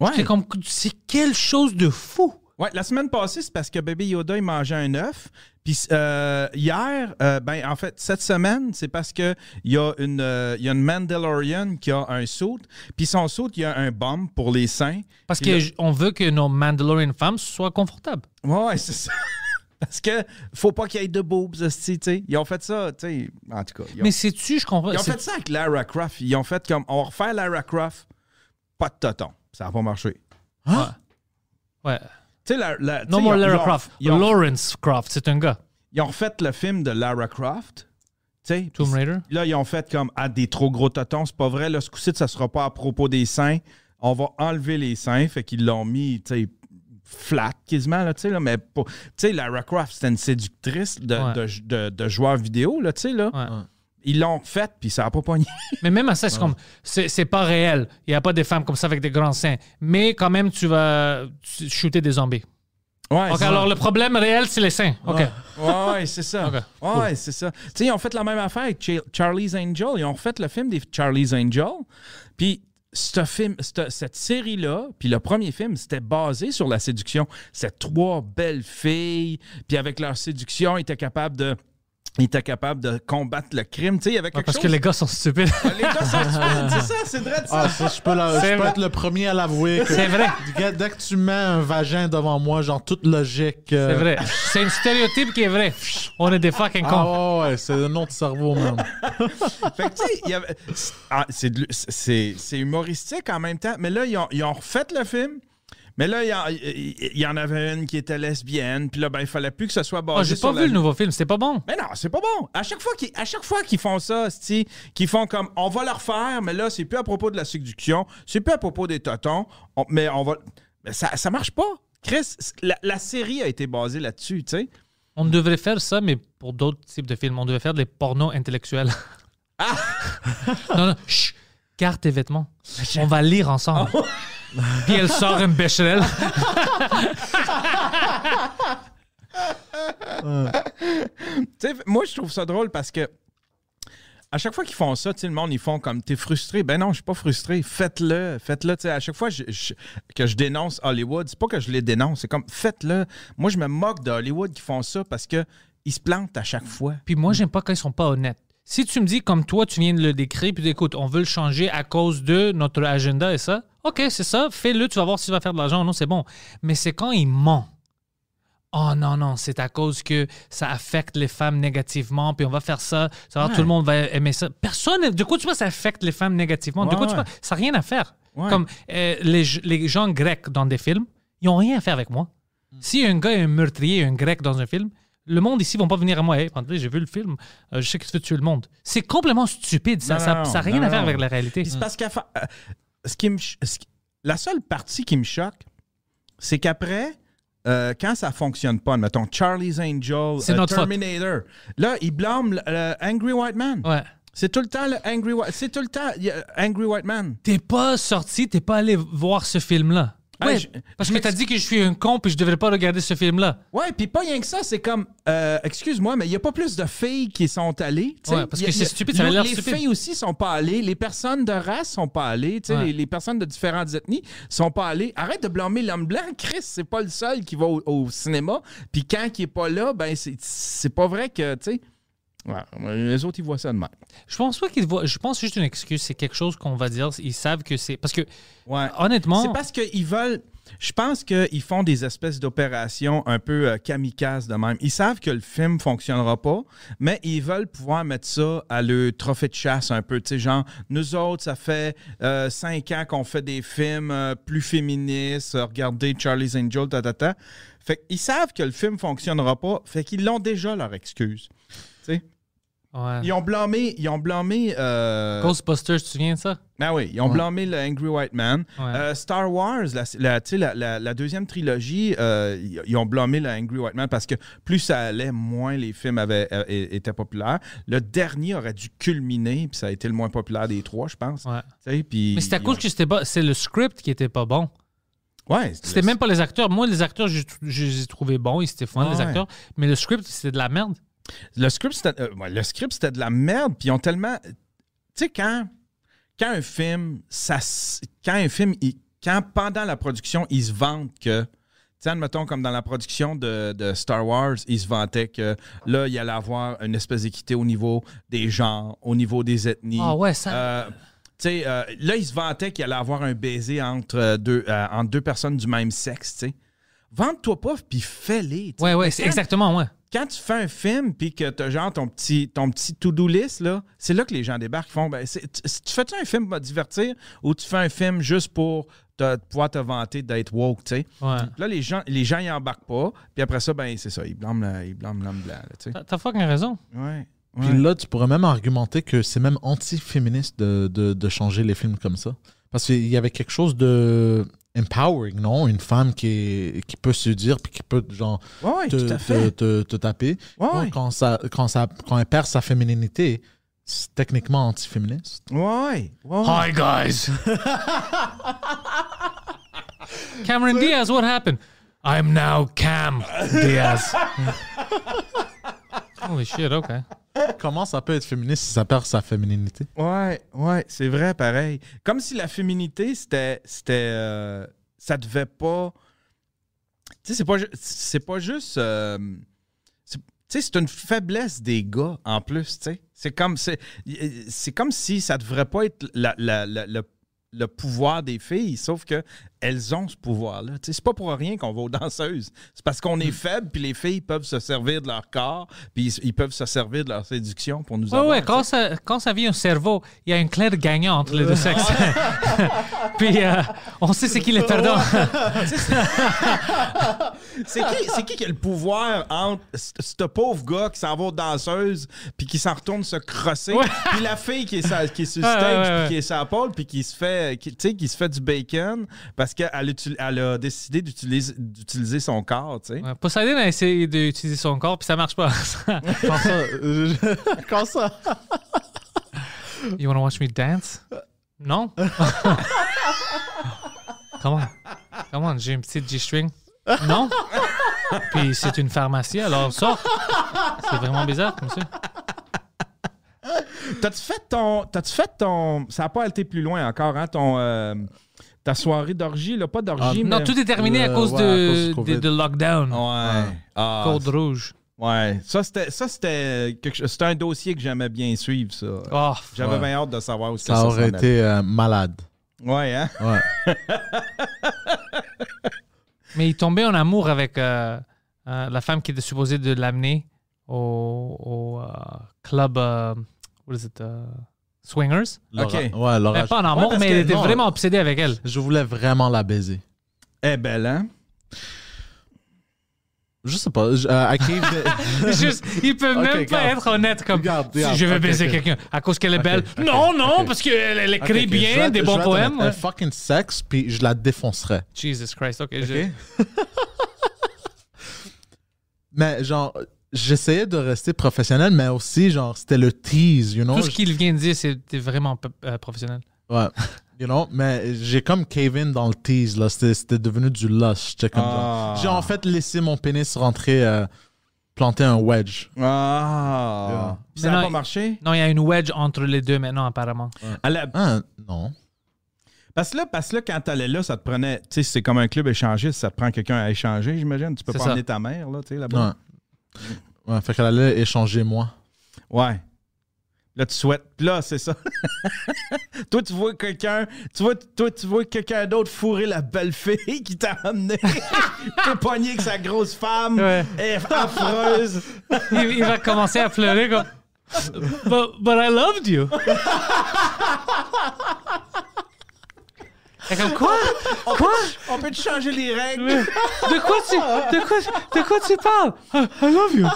Ouais. C'est comme. C'est quelque chose de fou. Ouais, la semaine passée, c'est parce que Baby Yoda, il mangeait un œuf. Puis euh, hier, euh, ben en fait, cette semaine, c'est parce que il y, a une, euh, il y a une Mandalorian qui a un saut. Puis son saut, il y a un bomb pour les seins. Parce qu'on veut que nos Mandalorian femmes soient confortables. Ouais, c'est ça. Parce que faut pas qu'il y ait de boobs, tu sais. Ils ont fait ça, tu sais. En tout cas. Ont, Mais sais-tu, je comprends. ils ont c'est- fait ça avec Lara Croft. Ils ont fait comme on va refaire Lara Croft, pas de toton. Ça n'a pas marché. Ouais. Tu sais, la, la- tu No sais, more Lara Croft. Ont, Lawrence Croft, c'est un gars. ils ont refait le film de Lara Croft. Tu sais, Tomb Raider? Là, ils ont fait comme ah, des trop gros totons, c'est pas vrai. Là, ce coup-ci, ça sera pas à propos des seins. On va enlever les seins. Fait qu'ils l'ont mis, tu sais, flat quasiment, là, tu sais, là, mais pas- Tu sais, Lara Croft, c'était une séductrice de, Ouais. de, de- de joueurs vidéo, là, tu sais, là. Ouais. Ils l'ont fait, puis ça a pas pogné. Mais même à ça, c'est comme. C'est pas réel. Il n'y a pas des femmes comme ça avec des grands seins. Mais quand même, tu vas shooter des zombies. Ouais, OK, c'est- alors le problème réel, c'est les seins. OK. Ouais, ouais, c'est ça. Ok, Ouais, c'est ça. Tu sais, ils ont fait la même affaire avec Cha- Charlie's Angel. Ils ont refait le film des Charlie's Angel. Puis, ce film, cette, cette série-là, puis le premier film, c'était basé sur la séduction. C'était trois belles filles, puis avec leur séduction, ils étaient capables de. Ils étaient capables de combattre le crime. Tu sais, il y avait quelque Parce chose. que les gars sont stupides. Les gars sont stupides, c'est ça, c'est vrai de ça. Ah, ça, je peux, la- C'est je peux vrai. être le premier à l'avouer. que- C'est vrai. Dès- Dès que tu mets un vagin devant moi, genre toute logique. euh, C'est vrai. C'est un stéréotype qui est vrai. On est des fucking cons. Ah ouais, ouais, c'est un autre cerveau, même. Fait que, tu sais, il y avait- ah, de c'est humoristique en même temps. Mais là, ils ont, ils ont refait le film. Mais là, il y, y en avait une qui était lesbienne. Puis là, ben, il fallait plus que ce soit basé Ah, J'ai sur pas la- vu le nouveau film. C'était pas bon. Mais non, c'est pas bon. À chaque fois qu'ils, à chaque fois qu'ils font ça, qu'ils font comme on va le refaire, mais là, c'est plus à propos de la séduction, c'est plus à propos des totons, on- mais on va. Mais ça, ça marche pas. Chris, la, la série a été basée là-dessus, tu sais. On devrait faire ça, mais pour d'autres types de films. On devrait faire des pornos intellectuels. Ah! non, non. Chut. Garde tes vêtements. On va lire ensemble. Puis elle sort un bécherel. Tu sais, moi, je trouve ça drôle parce que à chaque fois qu'ils font ça, le monde, ils font comme t'es frustré. Ben non, je suis pas frustré. Faites-le. Faites-le. À chaque fois je- je- que je dénonce Hollywood, c'est pas que je les dénonce, c'est comme faites-le. Moi, je me moque de Hollywood qui font ça parce que ils se plantent à chaque fois. Puis moi, j'aime pas quand ils sont pas honnêtes. Si tu me dis comme toi, tu viens de le décrire, puis écoute, on veut le changer à cause de notre agenda et ça, ok, c'est ça, fais-le, tu vas voir si tu vas faire de l'argent. Non, c'est bon. Mais c'est quand ils mentent. Oh non, non, c'est à cause que ça affecte les femmes négativement, puis on va faire ça, ça va, Ouais. tout le monde va aimer ça. Personne, de quoi tu vois, ça affecte les femmes négativement? de Ouais, quoi tu vois? Ça n'a rien à faire. Comme euh, les, les gens grecs dans des films, ils n'ont rien à faire avec moi. Si un gars est un meurtrier, un grec dans un film, le monde ici ne vont pas venir à moi. Hey, j'ai vu le film, euh, je sais que tu veux tuer le monde. C'est complètement stupide. Ça n'a ça, a rien non, à faire non. avec la réalité. C'est parce qu'à fa- euh, ce qui me ch- ce qui- la seule partie qui me choque, c'est qu'après, euh, quand ça fonctionne pas, mettons Charlie's Angel, euh, faute. Terminator, là, ils blâment Angry White Man. Ouais. C'est tout le temps le Angry White, c'est tout le temps Angry White Man. T'es pas sorti, t'es pas allé voir ce film-là. Ouais, je- parce que t'as dit que je suis un con puis je devrais pas regarder ce film-là. Ouais, puis pas rien que ça, c'est comme, euh, excuse-moi, mais il y a pas plus de filles qui sont allées. Ouais, parce a- que c'est a- stupide, ça avait l'air Les stupide. filles aussi sont pas allées, les personnes de race sont pas allées, Ouais. les, les personnes de différentes ethnies sont pas allées. Arrête de blâmer l'homme blanc, Chris, c'est pas le seul qui va au, au cinéma. Puis quand il est pas là, ben c'est- c'est pas vrai que, tu sais. Ouais, les autres, ils voient ça de même. Je pense pas qu'ils voient. Je pense juste une excuse, c'est quelque chose qu'on va dire. Ils savent que c'est. Parce que, Ouais. honnêtement. C'est parce qu'ils veulent. Je pense qu'ils font des espèces d'opérations un peu euh, kamikazes de même. Ils savent que le film fonctionnera pas, mais ils veulent pouvoir mettre ça à le trophée de chasse un peu. Tu sais, genre, nous autres, ça fait euh, cinq ans qu'on fait des films euh, plus féministes. Euh, regardez Charlie's Angel, ta, ta, ta. Fait qu'ils savent que le film fonctionnera pas, fait qu'ils l'ont déjà leur excuse. Ouais. ils ont blâmé, ils ont blâmé. euh, Ghostbusters, tu te souviens de ça? ben oui, ils ont blâmé le Angry White Man. Ouais. Euh, Star Wars, la, la, deuxième trilogie, euh, ils ont blâmé le Angry White Man parce que plus ça allait, moins les films avaient, étaient populaires. Le dernier aurait dû culminer, puis ça a été le moins populaire des trois, je pense. Mais c'est à ont- que c'était pas. C'est le script qui était pas bon. Ouais. C'était même pas les acteurs. Moi, les acteurs, je, je les ai trouvés bons, ils étaient fun, les acteurs. Mais le script, c'était de la merde. Le script, c'était euh, ouais, le script, c'était de la merde. Puis ils ont tellement. Tu sais, quand, quand un film, ça, quand un film, il- quand pendant la production, ils se vantent que. Tu sais, admettons, comme dans la production de, de Star Wars, ils se vantaient que là, il allait avoir une espèce d'équité au niveau des genres, au niveau des ethnies. Ah ouais, ça. Euh, tu sais, euh, là, il se vantait qu'il allait avoir un baiser entre euh, deux, euh, entre deux personnes du même sexe, tu sais. Vante-toi pas, puis fais-les. ouais, ouais, c'est exactement, ouais. quand tu fais un film puis que tu as genre ton petit, ton petit to-do list, là, c'est là que les gens débarquent. Font ben, tu, tu fais-tu un film pour te divertir ou tu fais un film juste pour te- pouvoir te vanter d'être woke, tu sais? ouais. Là, les gens, les gens, ils embarquent pas. Puis après ça, ben, c'est ça. Ils blâment la- ils blâment l'homme blanc, tu sais. T'as- fucking raison. Ouais. Puis ouais. là, tu pourrais même argumenter que c'est même anti-féministe de, de, de changer les films comme ça. Parce qu'il y avait quelque chose de empowering, non? Une femme qui, est- qui peut se dire puis qui peut, genre, Ouais, ouais, te, te, te- te taper. Ouais. Quand, ça, quand, ça, quand elle perd sa féminité, c'est techniquement anti-féministe. Ouais, ouais, ouais. Hi, guys. Cameron Diaz, what happened? I'm now Cam Diaz. Holy shit, okay. Comment ça peut être féministe si ça perd sa féminité? Ouais, ouais, c'est vrai, pareil. Comme si la féminité, c'était. c'était euh, ça devait pas. Tu sais, c'est pas, c'est pas juste. euh, tu sais, c'est une faiblesse des gars, en plus, tu sais. C'est comme, c'est, c'est comme si ça devrait pas être la- la- la- le, le pouvoir des filles, sauf que elles ont ce pouvoir-là. C'est pas pour rien qu'on va aux danseuses. C'est parce qu'on est faible, puis les filles peuvent se servir de leur corps, puis ils, ils peuvent se servir de leur séduction pour nous Ouais, avoir. ouais, quand ça, quand ça vient au cerveau, il y a une clé de gagnant entre les deux sexes. Puis euh, on sait c'est qui les perdants. C'est qui, c'est qui qui a le pouvoir entre ce pauvre gars qui s'en va aux danseuses puis qui s'en retourne se crosser, puis la fille qui est, sa- qui est sur le Ouais, stage ouais, puis qui est la pole puis qui se fait, qui se fait du bacon parce qu'elle util- elle a décidé d'utiliser, son corps, tu sais. Ouais, Poseidon a essayé d'utiliser son corps, puis ça marche pas. Quand ça? euh, quand ça? you wanna watch me dance? Non? Comment? Comment? J'ai une petite G-string? Non? Puis c'est une pharmacie, alors sors. C'est vraiment bizarre, monsieur. T'as-tu fait ton, t'as-tu fait ton, ça n'a pas été plus loin encore, hein, ton, euh, ta soirée d'orgie, là, pas d'orgie, Ah, mais... Non, tout est terminé à Le- cause ouais, à cause de, de, de lockdown. Ouais. Ah, Code rouge. ouais. Ça, c'était, ça, c'était, quelque chose- c'était un dossier que j'aimais bien suivre, ça. Oh, J'avais Ouais. bien hâte de savoir où Ça ça aurait été euh, malade. Ouais, hein? Ouais. Mais il tombait en amour avec euh, euh, la femme qui était supposée de l'amener au, au, euh, club, euh, what is it, euh, Swingers? Laura- Ok. Ouais, Ben, pas en amour, mais elle était non, vraiment obsédée avec elle. Je voulais vraiment la baiser. Eh belle, hein? Je sais pas. je- euh, Juste, il peut même pas être honnête comme Regarde, si je veux baiser quelqu'un à cause qu'elle est belle. non, non, parce qu'elle elle écrit bien vais- des je bons vais poèmes. être un ouais. fucking sexe, puis je la défoncerais. Jesus Christ, ok. je- OK? mais genre, j'essayais de rester professionnel, mais aussi, genre, c'était le tease, you know? Tout ce qu'il vient de dire, c'était vraiment euh, professionnel. Ouais. You know, mais j'ai comme cave in dans le tease, là. C'était devenu du lush. Comme Ah. J'ai en fait laissé mon pénis rentrer, euh, planter un wedge. Ah! Ça n'a pas marché? Non, il y a une wedge entre les deux maintenant, apparemment. À la- Ah, non. Parce que là, parce que là, quand t'allais là, ça te prenait. Tu sais, c'est comme un club échangiste, ça te prend quelqu'un à échanger, j'imagine. Tu peux pas ça. emmener ta mère, là, tu sais, là-bas. Ouais. Fait qu'elle allait échanger moi. Ouais. Là, tu souhaites. Là, c'est ça. toi, tu vois quelqu'un. Tu vois, toi, tu vois quelqu'un d'autre fourrer la belle fille qui t'a amené. T'es pogné avec sa grosse femme. Ouais. Elle est affreuse. il, il va commencer à pleurer comme. But, but I loved you. Et comme quoi? Quoi? On peut te changer les règles. De quoi tu, de quoi, de quoi tu parles? I, I love you.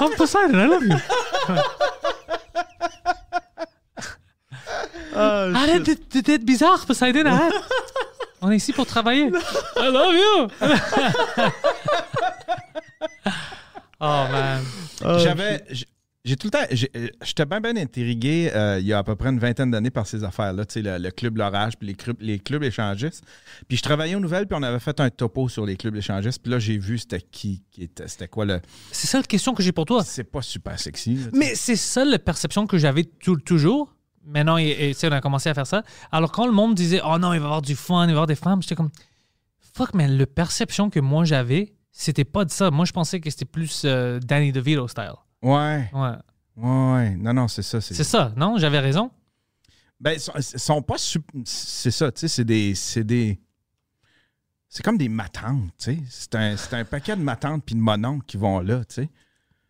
I'm Poseidon, I love you. Arrête d'être- d'être d'être bizarre, Poseidon, arrête. On est ici pour travailler. I love you. oh, man. J'avais. J'ai tout le temps. euh, J'étais bien, bien intrigué euh, il y a à peu près une vingtaine d'années par ces affaires-là. Tu sais, le, le club L'Orage, puis les, clubs- les clubs échangistes. Puis je travaillais aux nouvelles, puis on avait fait un topo sur les clubs échangistes. Puis là, j'ai vu c'était qui, qui était, c'était quoi le. C'est ça la question que j'ai pour toi. C'est pas super sexy. là. Mais c'est ça la perception que j'avais tout- toujours. Maintenant, et, et, tu sais, on a commencé à faire ça. Alors, quand le monde disait, oh non, il va y avoir du fun, il va y avoir des femmes, j'étais comme, fuck, mais la perception que moi j'avais, c'était pas de ça. Moi, je pensais que c'était plus euh, Danny DeVito style. Ouais, Ouais. ouais, ouais. Non, non, c'est ça. C'est ça, non? J'avais raison. Ben, ils sont, sont pas. sup- C'est ça, tu sais, c'est des. C'est des. C'est comme des matantes, tu sais. C'est un, c'est un paquet de matantes puis de mononcles qui vont là, tu sais.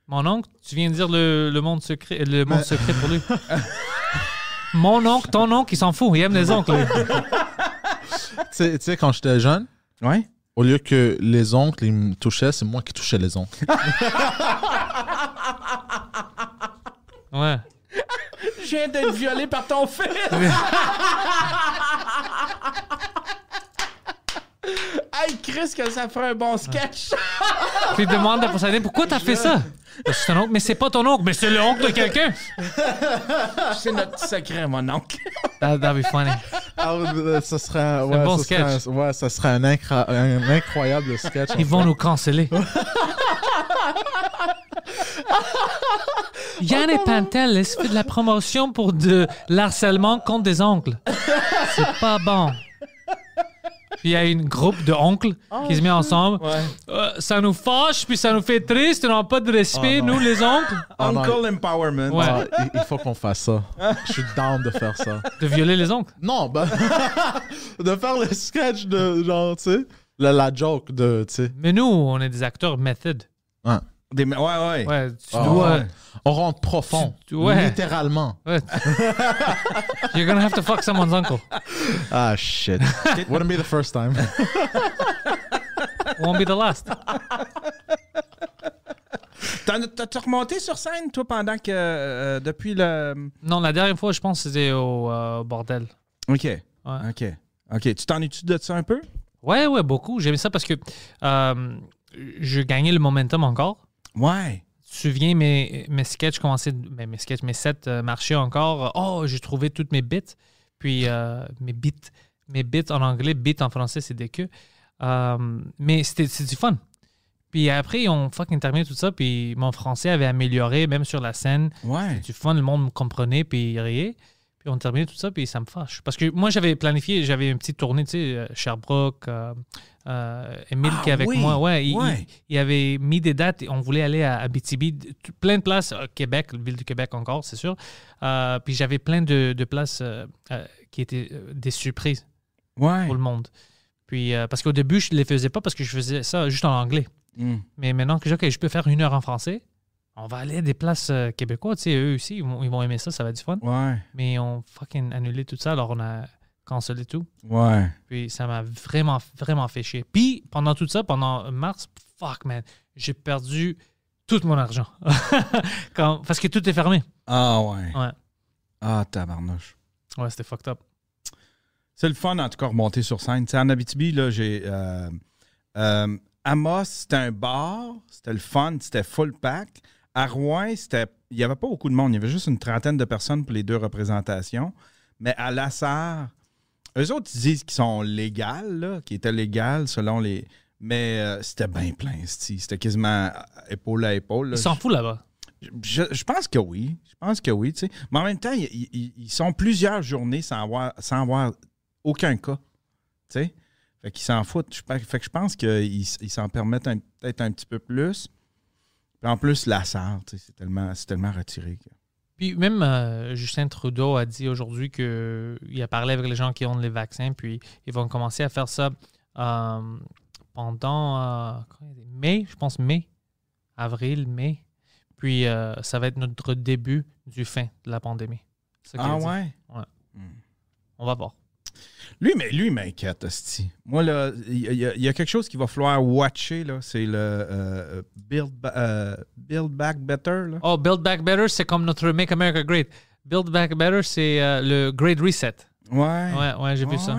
Mon oncle, tu viens de dire le, le monde secret, le monde secret pour lui. Mon oncle, ton oncle, il s'en fout. Il aime les oncles. lui. Tu sais- tu sais, quand j'étais jeune, Ouais. au lieu que les oncles ils me touchaient, c'est moi qui touchais les oncles. Ouais. Je viens d'être violé par ton fils! hey, Chris, que ça ferait un bon sketch! Puis il demande à Poseidon, pourquoi t'as fait ça? C'est ton oncle, mais c'est pas ton oncle, mais c'est le oncle de quelqu'un. C'est notre secret, mon oncle. That, that'd be funny. Ah, ça serait, un- un bon ça serait un- sketch. ouais, ça serait un, incra- un incroyable sketch. Ils vont nous canceller. Yann et Pantel, se fait de la promotion pour de l'harcèlement contre des oncles. C'est pas bon. Puis il y a une groupe de oncles qui se met ensemble. Euh, ça nous fâche, puis ça nous fait triste. On n'a pas de respect, Oh non. nous, les oncles. Ah, non, Uncle Empowerment. Ouais. Ah, il, il faut qu'on fasse ça. Je suis down de faire ça. De violer les oncles? Non, ben, de faire le sketch de genre, tu sais, la, la joke de, tu sais. Mais nous, on est des acteurs method. Des- ouais, ouais. Ouais, tu Ah, dois. ouais. On rentre profond. Tu- ouais. Littéralement. Ouais. You're gonna have to fuck someone's uncle. Ah, shit. Wouldn't be the first time. Won't be the last. T'as-tu remonté sur scène, toi, pendant que. euh, depuis le. Non, la dernière fois, je pense que c'était au euh, bordel. OK. Ouais. OK. OK. Tu t'en es-tu de ça un peu? Ouais, ouais, beaucoup. J'aimais ça parce que euh, je gagnais le momentum encore. Ouais. Tu te souviens, mes, mes sketchs commençaient, mes, mes sketchs, mes sets euh, marchaient encore. Oh, j'ai trouvé toutes mes bits. Puis euh, mes bits, mes bits en anglais, bits en français, c'est des queues. Euh, mais c'était c'est du fun. Puis après, on fucking terminé tout ça. Puis mon français avait amélioré, même sur la scène. Ouais. du fun, le monde me comprenait, puis il riait. Puis on terminait tout ça, puis ça me fâche. Parce que moi, j'avais planifié, j'avais une petite tournée, tu sais, Sherbrooke, euh, Émile Ah qui est avec oui, moi. Ouais, il, ouais. il- il avait mis des dates, et on voulait aller à Abitibi, plein de places, euh, Québec, ville du Québec encore, c'est sûr. Euh, puis j'avais plein de, de places euh, qui étaient des surprises Ouais. pour le monde. Puis, parce qu'au début, je ne les faisais pas parce que je faisais ça juste en anglais. Mm. Mais maintenant que je peux faire une heure en français, on va aller à des places québécoises, tu sais, eux aussi, ils vont, ils vont aimer ça, ça va être du fun. Ouais. Mais on fucking annulé tout ça, alors on a cancellé tout. Ouais. Puis ça m'a vraiment, vraiment fait chier. Puis pendant tout ça, pendant mars, fuck man, j'ai perdu tout mon argent. Quand- parce que tout est fermé. Ah, ouais. Ouais, Ah, tabarnouche. ouais c'était fucked up. C'est le fun, en tout cas, remonter sur scène. Tu sais, en Abitibi, là, j'ai. euh, euh, Amos, c'était un bar, c'était le fun, c'était full pack. À Rouen, c'était. Il n'y avait pas beaucoup de monde, il y avait juste une trentaine de personnes pour les deux représentations. Mais à Lassar, eux autres, ils disent qu'ils sont légales, là, qu'ils étaient légales selon les. Mais euh, c'était bien plein, c'était quasiment épaule à épaule. là. Ils s'en foutent là-bas. Je, je pense que oui. Je pense que oui, tu sais. Mais en même temps, ils, ils- ils sont plusieurs journées sans avoir, sans avoir aucun cas. Tu sais? Fait qu'ils s'en foutent. Je, fait que je pense qu'ils ils s'en permettent peut-être un petit peu plus. Puis en plus, la salle, tu sais, c'est tellement, c'est tellement retiré. que- Puis même euh, Justin Trudeau a dit aujourd'hui qu'il a parlé avec les gens qui ont les vaccins, puis ils vont commencer à faire ça euh, pendant euh, mai, je pense mai, avril, mai. Puis euh, ça va être notre début du fin de la pandémie. Ah ouais? On va voir. Lui, mais lui, il m'inquiète, hostie. Moi, là, il y, a- il y a quelque chose qu'il va falloir watcher, là. C'est le euh, build, euh, build Back Better, là. Oh, Build Back Better, c'est comme notre Make America Great. Build Back Better, c'est euh, le Great Reset. Ouais. Ouais, ouais, j'ai vu ça.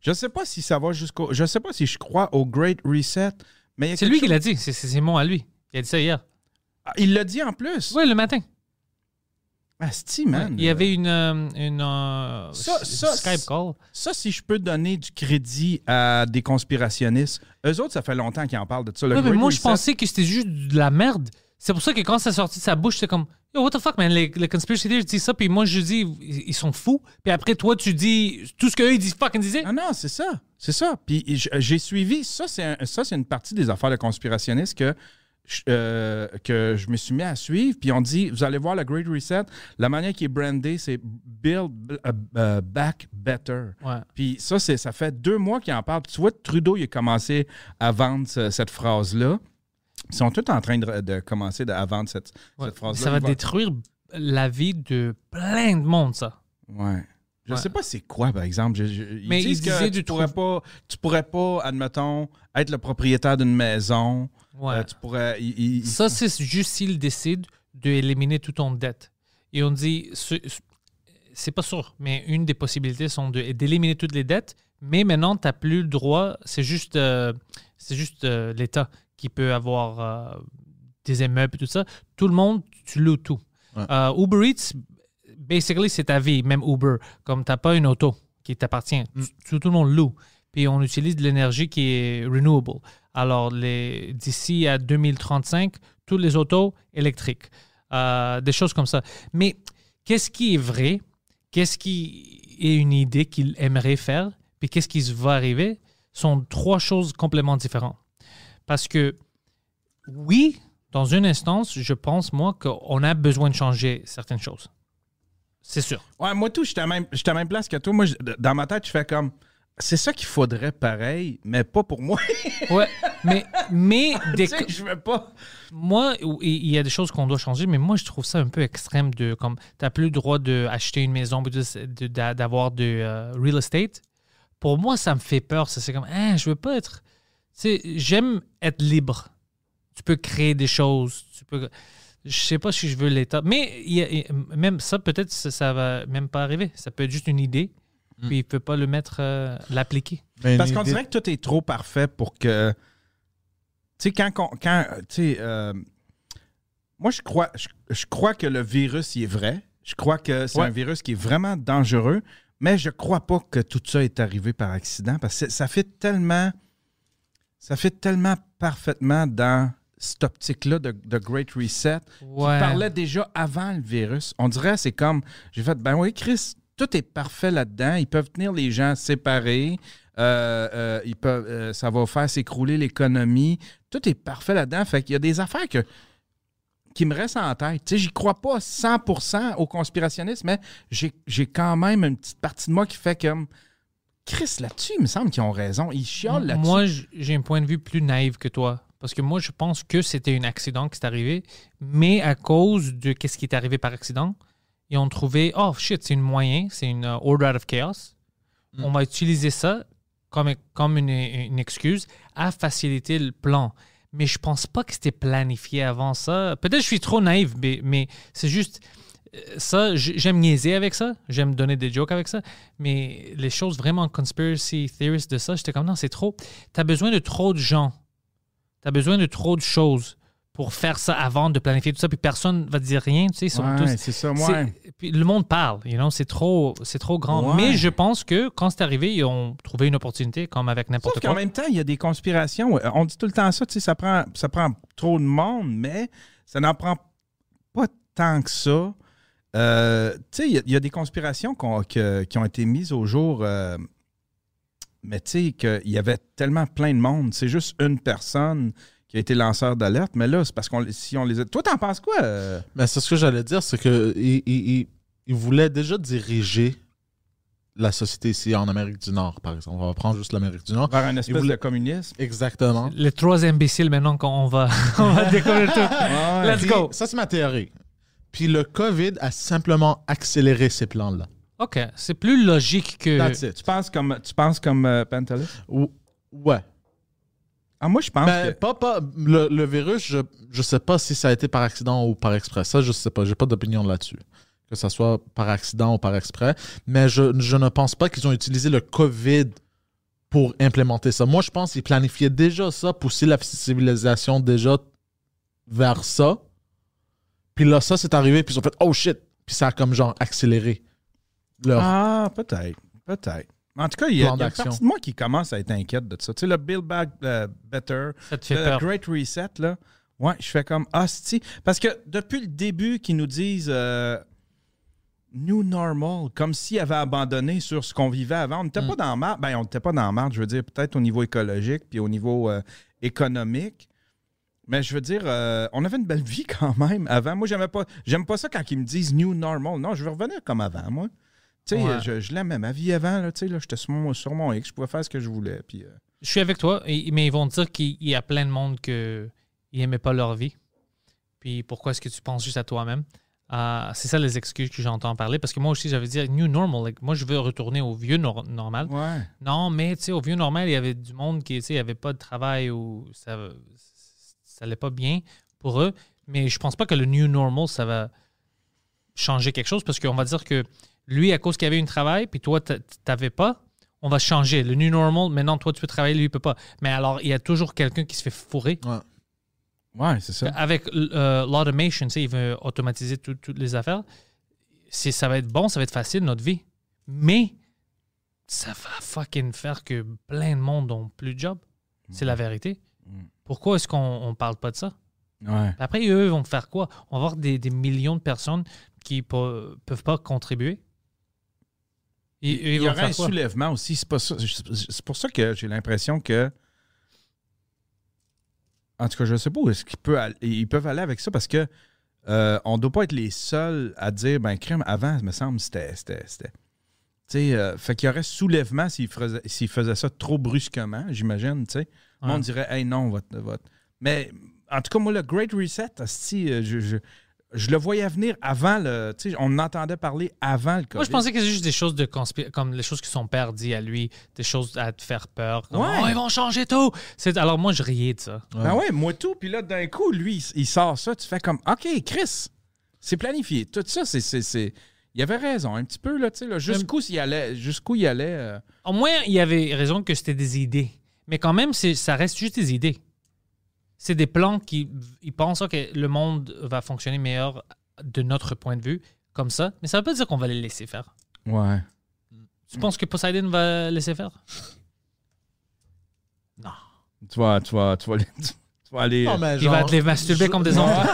Je sais pas si ça va jusqu'au. Je sais pas si je crois au Great Reset, mais C'est lui qui l'a dit, c'est c'est- c'est mon à lui. Il a dit ça hier. Ah, Il l'a dit en plus. Oui, le matin. Asti, man. Il y avait une, euh, une euh, Ça- ça, Skype call. Ça, si je peux donner du crédit à des conspirationnistes, eux autres, ça fait longtemps qu'ils en parlent de ça. Le Ouais, mais moi, je pensais que c'était juste de la merde. C'est pour ça que quand ça sortit de sa bouche, c'est comme Yo, what the fuck, man? Les, les conspiracy theories disent ça, puis moi, je dis ils sont fous. Puis après, toi, tu dis tout ce qu'eux, ils disent fucking disaient. Ah non, c'est ça. C'est ça. Puis j'ai suivi, ça, c'est un- une partie des affaires de conspirationnistes que, euh, que je me suis mis à suivre. Puis on dit, vous allez voir le Great Reset, la manière qui est brandé, c'est Build uh, uh, Back Better. Ouais. Puis ça, c'est, ça fait deux mois qu'il en parle. Tu vois, Trudeau, il a commencé à vendre ce- cette phrase-là. Ils sont tous en train de, de commencer à vendre cette, Ouais. cette phrase-là. Ça va détruire la vie de plein de monde, ça. Ouais. Je Ouais. sais pas c'est quoi, par exemple. Je- je- ils Mais disent il que disait tu du pourrais pas, tu pourrais pas, admettons, être le propriétaire d'une maison. Ouais. Euh, tu pourrais. il- il- il- Ça, c'est juste s'ils décident d'éliminer toute ton dette. Et on dit, ce- ce- c'est pas sûr, mais une des possibilités sont de- d'éliminer toutes les dettes, mais maintenant, tu n'as plus le droit, c'est juste, euh, c'est juste euh, l'État qui peut avoir des immeubles et tout ça. Tout le monde, tu loues tout. Ouais. Uber Eats, basically, c'est ta vie, même Uber. Comme tu n'as pas une auto qui t'appartient, Mm. tout, tout le monde loue. Puis on utilise de l'énergie qui est renewable. Alors, d'ici à 2035, toutes les autos électriques, euh, des choses comme ça. Mais qu'est-ce qui est vrai? Qu'est-ce qui est une idée qu'il aimerait faire? Puis qu'est-ce qui va arriver? sont trois choses complètement différentes. Parce que, oui, dans une instance, je pense, moi, qu'on a besoin de changer certaines choses. C'est sûr. Ouais, moi, tout, je suis à la même, place que toi. Moi, dans ma tête, je fais comme. C'est ça qu'il faudrait pareil, mais pas pour moi. Ouais, mais, mais des, je veux pas. moi, il y a des choses qu'on doit changer, mais moi, je trouve ça un peu extrême de comme tu n'as plus le droit d'acheter une maison, de- de- d'avoir de euh, real estate. Pour moi, ça me fait peur. Ça, c'est comme, ah, je veux pas être. Tu sais, j'aime être libre. Tu peux créer des choses. Tu peux. Je sais pas si je veux l'État. Mais il y a- même ça, peut-être, ça, ça va même pas arriver. Ça peut être juste une idée. Puis il peut pas le mettre, euh, l'appliquer. Parce qu'on dirait que tout est trop parfait pour que. Tu sais, quand. quand tu sais, euh, moi, je crois, je, je crois que le virus, il est vrai. Je crois que c'est Ouais. un virus qui est vraiment dangereux, mais je crois pas que tout ça est arrivé par accident parce que ça fait tellement. Ça fait tellement parfaitement dans cette optique-là de, de Great Reset. qui Ouais. parlait déjà avant le virus. On dirait, c'est comme, j'ai fait, ben oui, Chris, tout est parfait là-dedans. Ils peuvent tenir les gens séparés. Euh, euh, euh, ça va faire s'écrouler l'économie. Tout est parfait là-dedans. Fait qu'il y a des affaires qui me restent en tête. Tu sais, j'y crois pas 100% au conspirationnisme, mais j'ai quand même une petite partie de moi qui fait comme, Chris, là-dessus, il me semble qu'ils ont raison. Ils chiolent là-dessus. Moi, j'ai un point de vue plus naïf que toi. Parce que moi, je pense que c'était un accident qui est arrivé, mais à cause de ce qui est arrivé par accident, ils ont trouvé, oh shit, c'est une moyen, c'est une euh, order out of chaos. On va utiliser ça comme, comme une, une excuse à faciliter le plan. Mais je pense pas que c'était planifié avant ça. Peut-être que je suis trop naïf, mais, mais c'est juste euh, ça. J'aime niaiser avec ça. J'aime donner des jokes avec ça. Mais les choses vraiment conspiracy theorist de ça, j'étais comme non, c'est trop. Tu as besoin de trop de gens. Tu as besoin de trop de choses pour faire ça avant de planifier tout ça. Puis personne va te dire rien. Tu sais, ils sont Ouais, tous- ça, ouais. puis le monde parle, you know, c'est trop, c'est trop grand. Ouais. Mais je pense que quand c'est arrivé, ils ont trouvé une opportunité, comme avec n'importe quoi. même temps, il y a des conspirations. On dit tout le temps ça, tu sais, ça prend, ça prend trop de monde, mais ça n'en prend pas tant que ça. Euh, tu sais, il y a- il y, a des conspirations que- qui ont été mises au jour, euh, mais tu sais, qu'il y avait tellement plein de monde. C'est juste une personne qui a été lanceur d'alerte, mais là, c'est parce qu'on si on les a... Toi, t'en penses quoi? euh? Mais c'est ce que j'allais dire, c'est que il, il- il- voulait déjà diriger la société ici en Amérique du Nord, par exemple. On va prendre juste l'Amérique du Nord. Vers un espèce voulait- de communisme? Exactement. Les trois imbéciles maintenant qu'on va, on va découvrir tout. Ouais. Let's Puis, go. Ça, c'est ma théorie. Puis le COVID a simplement accéléré ces plans-là. OK, c'est plus logique que... That's it. Tu penses comme, tu penses comme euh, Pantelis? Ou- Ouais. Ah, moi, je pense Ben, que... pas, pas, le, le virus, je je sais pas si ça a été par accident ou par exprès. Ça, je sais pas. J'ai pas d'opinion là-dessus. Que ça soit par accident ou par exprès. Mais je, je ne pense pas qu'ils ont utilisé le COVID pour implémenter ça. Moi, je pense qu'ils planifiaient déjà ça, pousser la civilisation déjà vers ça. Puis là, ça, c'est arrivé, puis ils ont fait « Oh shit! » Puis ça a comme genre accéléré leur. Ah, peut-être. Peut-être. En tout cas, il y a, Plan il y a une partie de moi qui commence à être inquiète de ça. Tu sais, le Build Back euh, Better, le. Great Reset, là, ouais, je fais comme hostie. Parce que depuis le début, qu'ils nous disent euh, New Normal, comme s'ils avaient abandonné sur ce qu'on vivait avant. On n'était Mm. pas dans marde. Ben, on n'était pas dans marde, je veux dire, peut-être au niveau écologique puis au niveau euh, économique. Mais je veux dire, euh, on avait une belle vie quand même avant. Moi, j'aimais pas, j'aime pas ça quand ils me disent New Normal. Non, je veux revenir comme avant, moi. Tu sais, Ouais. je, je l'aimais, ma vie avant, là, tu sais, là, j'étais sur mon, sur mon X, je pouvais faire ce que je voulais. Puis, euh, Je suis avec toi, et- mais ils vont dire qu'il y a plein de monde qui n'aimaient pas leur vie. Puis pourquoi est-ce que tu penses juste à toi-même? Euh, c'est ça les excuses que j'entends parler. Parce que moi aussi, j'avais dit New Normal. like, moi, je veux retourner au vieux nor- normal. ouais. Non, mais tu sais, au vieux normal, il y avait du monde qui, tu sais, avait pas de travail ou ça, ça allait pas bien pour eux. Mais je pense pas que le new normal, ça va changer quelque chose parce qu'on va dire que lui, à cause qu'il avait un travail, puis toi, t'a- t'avais pas, on va changer. Le new normal, maintenant, toi, tu peux travailler, lui, il peut pas. Mais alors, il y a toujours quelqu'un qui se fait fourrer. Ouais, c'est ça. Avec euh, l'automation, tu sais, il veut automatiser tout- toutes les affaires. C'est, ça va être bon, ça va être facile, notre vie. Mais ça va fucking faire que plein de monde n'ont plus de job. C'est la vérité. Pourquoi est-ce qu'on ne parle pas de ça? Ouais. Après, eux, ils vont faire quoi? On va avoir des, des millions de personnes qui ne peuvent pas contribuer. Et, Il y aurait un quoi? soulèvement aussi. C'est pas ça- c'est pour ça que j'ai l'impression que. En tout cas, je ne sais pas où est-ce qu'ils peuvent aller, ils peuvent aller avec ça parce que euh, on ne doit pas être les seuls à dire ben crème avant, il me semble, c'était. c'était, c'était. Tu sais, euh, fait qu'il y aurait soulèvement s'ils faisaient, s'ils faisaient ça trop brusquement, j'imagine, tu sais. Le Ouais. monde dirait, hey non, votre, votre. Mais en tout cas, moi, le Great Reset, asti, euh, je, je, je le voyais venir avant le. Tu sais, on en entendait parler avant le COVID. Moi, je pensais que c'est juste des choses de conspir comme les choses que son père dit à lui, des choses à te faire peur. Comme, Ouais. Oh, ils vont changer tout. C'est, alors, moi, je riais de ça. Ben ouais, moi tout. Puis là, d'un coup, lui, il- sort ça. Tu fais comme, OK, Chris, c'est planifié. Tout ça, c'est. c'est- c'est- Il avait raison, un petit peu, là, tu sais, là, jusqu'où il allait. Jusqu'où il allait euh, Au moins, il avait raison que c'était des idées. Mais quand même, ça reste juste des idées. C'est des plans qui ils pensent que le monde va fonctionner meilleur de notre point de vue, comme ça. Mais ça veut pas dire qu'on va les laisser faire. Ouais. Tu penses que Poseidon va laisser faire? Tu vas, tu vas, tu vas, tu vas aller. Non, Il va te les masturber comme des enfants.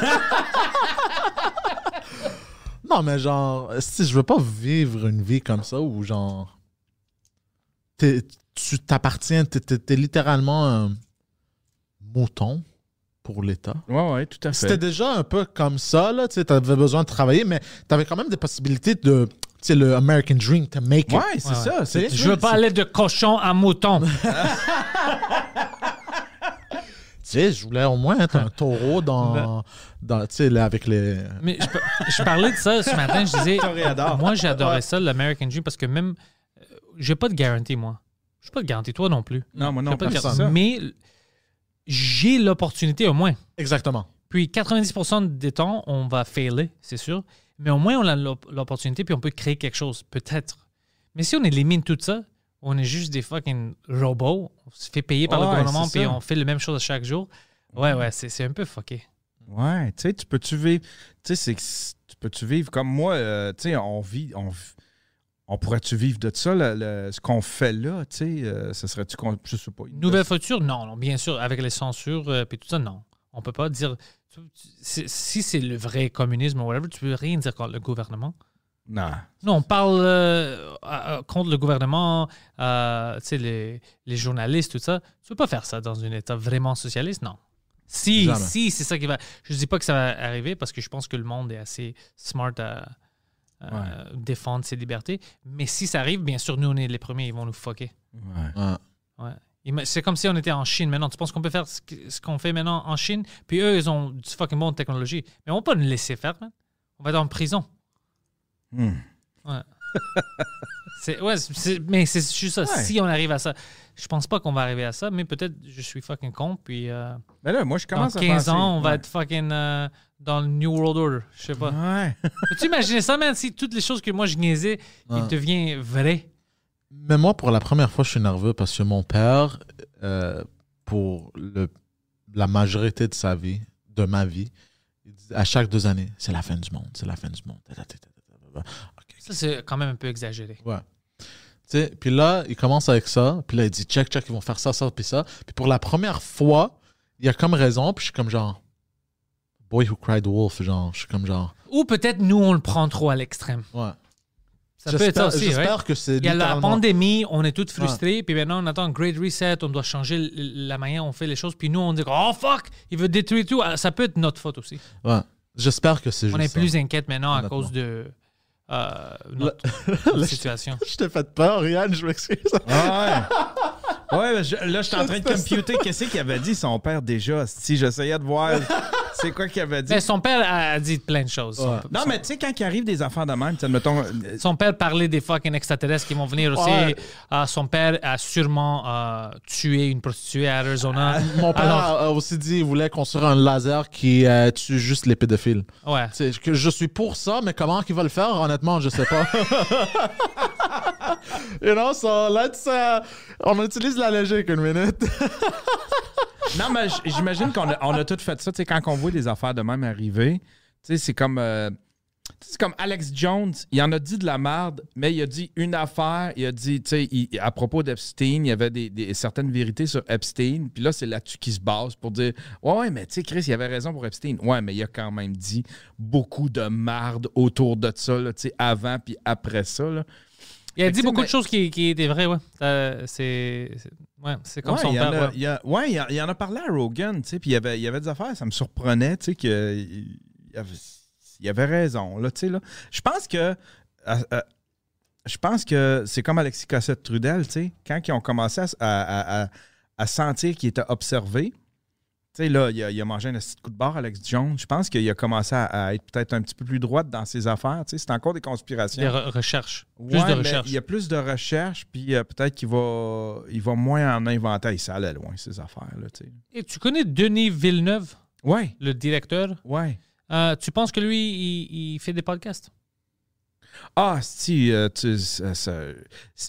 Non, mais genre, si je veux pas vivre une vie comme ça où genre. tu t'appartiens, t'es, t'es littéralement un mouton pour l'État. Ouais, ouais, tout à fait. C'était déjà un peu comme ça, là. Tu avais besoin de travailler, mais tu avais quand même des possibilités de. Tu sais, le American Dream, to make it. Ouais, c'est Ouais, ça. c'est- Je veux pas aller de cochon à mouton. Tu sais, je voulais au moins être un taureau dans. dans tu sais, là, avec les. Mais je, par- je parlais de ça ce matin, je disais, moi j'adorais ça, l'American Dream, parce que même, euh, j'ai pas de garantie, moi. Je pas de garantie, toi non plus. Non, moi non J'ai pas de garantie. ça. Mais j'ai l'opportunité au moins. Exactement. Puis 90% des temps, on va failer, c'est sûr. Mais au moins, on a l'op- l'opportunité, puis on peut créer quelque chose, peut-être. Mais si on élimine tout ça, on est juste des fucking robots, on se fait payer par le gouvernement, puis ça. on fait la même chose chaque jour. Ouais, ouais, c'est c'est un peu fucké. Ouais, tu sais, tu peux-tu vivre. Tu sais, c'est que c- tu peux-tu vivre comme moi, euh, tu sais, on vit. On, v- on pourrait-tu vivre de ça, le- le- ce qu'on fait là, tu sais, euh, ça serait-tu qu'on. Je sais pas. Nouvelle future, non, non, bien sûr, avec les censures euh, puis tout ça, non. On peut pas dire. tu- tu- c'est- Si c'est le vrai communisme ou whatever, tu peux rien dire contre le gouvernement. Non. Non, on parle euh, euh, contre le gouvernement, euh, tu sais, les, les journalistes, tout ça. Tu peux pas faire ça dans un État vraiment socialiste, non. Si, Jamais. si, c'est ça qui va. Je dis pas que ça va arriver parce que je pense que le monde est assez smart à, à défendre ses libertés. Mais si ça arrive, bien sûr, nous, on est les premiers, ils vont nous fucker. Ouais. Ouais. Ouais. C'est comme si on était en Chine maintenant. Tu penses qu'on peut faire ce qu'on fait maintenant en Chine? Puis eux, ils ont du fucking bon de technologie. Mais on va pas nous laisser faire, man. On va être en prison. Hmm. C'est, ouais, c'est- mais c'est juste ça. Ouais. Si on arrive à ça, je pense pas qu'on va arriver à ça, mais peut-être je suis fucking con. Puis euh, Mais là, moi, je dans commence à 15 penser- ans, on va Ouais. être fucking euh, dans le New World Order. Je sais pas. Ouais. Peux-tu imaginer ça, man? Si toutes les choses que moi je niaisais, Ouais. ils deviennent vraies. Mais moi, pour la première fois, je suis nerveux parce que mon père, euh, pour le, la majorité de sa vie, de ma vie, il à chaque deux années, c'est la fin du monde, c'est la fin du monde. Ça, c'est quand même un peu exagéré. Ouais. Tu sais, puis là, il commence avec ça. Puis là, il dit check, check, ils vont faire ça, ça, puis ça. Puis pour la première fois, il a comme raison. Puis je suis comme genre. Boy who cried wolf. Genre, je suis comme genre. Ou peut-être nous, on le prend trop à l'extrême. Ouais. Ça peut être ça J'espère- aussi, J'espère que c'est. Il y a la pandémie, on est tous frustrés, puis maintenant on attend un great reset, on doit changer la manière dont on fait les choses, puis nous on dit oh fuck, il veut détruire tout. Ah, Ça peut être notre faute aussi. Ouais. J'espère que c'est juste On est ça. plus inquiète maintenant à cause de euh, notre, notre situation. Je t'ai fait peur, Yann, je m'excuse. Ah ouais. Ouais, je- là, je suis en train de computer. Qu'est-ce qu'il avait dit son père déjà? Si j'essayais de voir c'est quoi qu'il avait dit? Mais son père a dit plein de choses. Son, Non, mais tu sais, quand il arrive des enfants de même, tu sais, admettons. euh, son père parlait des fucking extraterrestres qui vont venir aussi. Ouais. Euh, son père a sûrement euh, tué une prostituée à Arizona. Mon père Alors, a aussi dit qu'il voulait construire un laser qui euh, tue juste les pédophiles. ouais. Que je suis pour ça, mais comment qu'il va le faire, honnêtement, je sais pas. you know, so let's. uh, on utilise la logique une minute. Non, mais j'imagine qu'on a, on a tout fait ça. Tu sais, quand on voit des affaires de même arriver, tu sais, c'est comme. euh, c'est comme Alex Jones, il en a dit de la merde, mais il a dit une affaire. Il a dit, tu sais, à propos d'Epstein, il y avait des, des- certaines vérités sur Epstein. Puis là, c'est là-dessus qu'il se base pour dire Ouais, ouais, mais tu sais, Chris, il avait raison pour Epstein. Ouais, mais il a quand même dit beaucoup de merde autour de ça, tu sais, avant puis après ça. Là. Il a Fait dit beaucoup mais- de choses qui, qui étaient vraies, ouais. C'est, c'est- ouais, c'est comme ouais, son il y en père. a- ouais. il y a- ouais, il y en a parlé à Rogan, tu sais, puis il y avait, y avait des affaires, ça me surprenait, tu sais, qu'il il avait, raison, là, tu sais, là. Je pense que... à- à- je pense que c'est comme Alexis Cossette-Trudel, tu sais, quand ils ont commencé à, à- à- à sentir qu'ils étaient observés, sais, là, il a, il a mangé un petit coup de barre, Alex Jones. Je pense qu'il a commencé à, à être peut-être un petit peu plus droite dans ses affaires. Tu sais, c'est encore des conspirations. Des re- recherches. Plus Ouais, de recherches. Il y a plus de recherches, puis euh, peut-être qu'il va, il va moins en inventer. Ça allait loin, ces affaires-là. Et tu connais Denis Villeneuve, Ouais, le directeur? ouais. Euh, tu penses que lui, il, il fait des podcasts? Ah, si, euh, tu, ça, ça-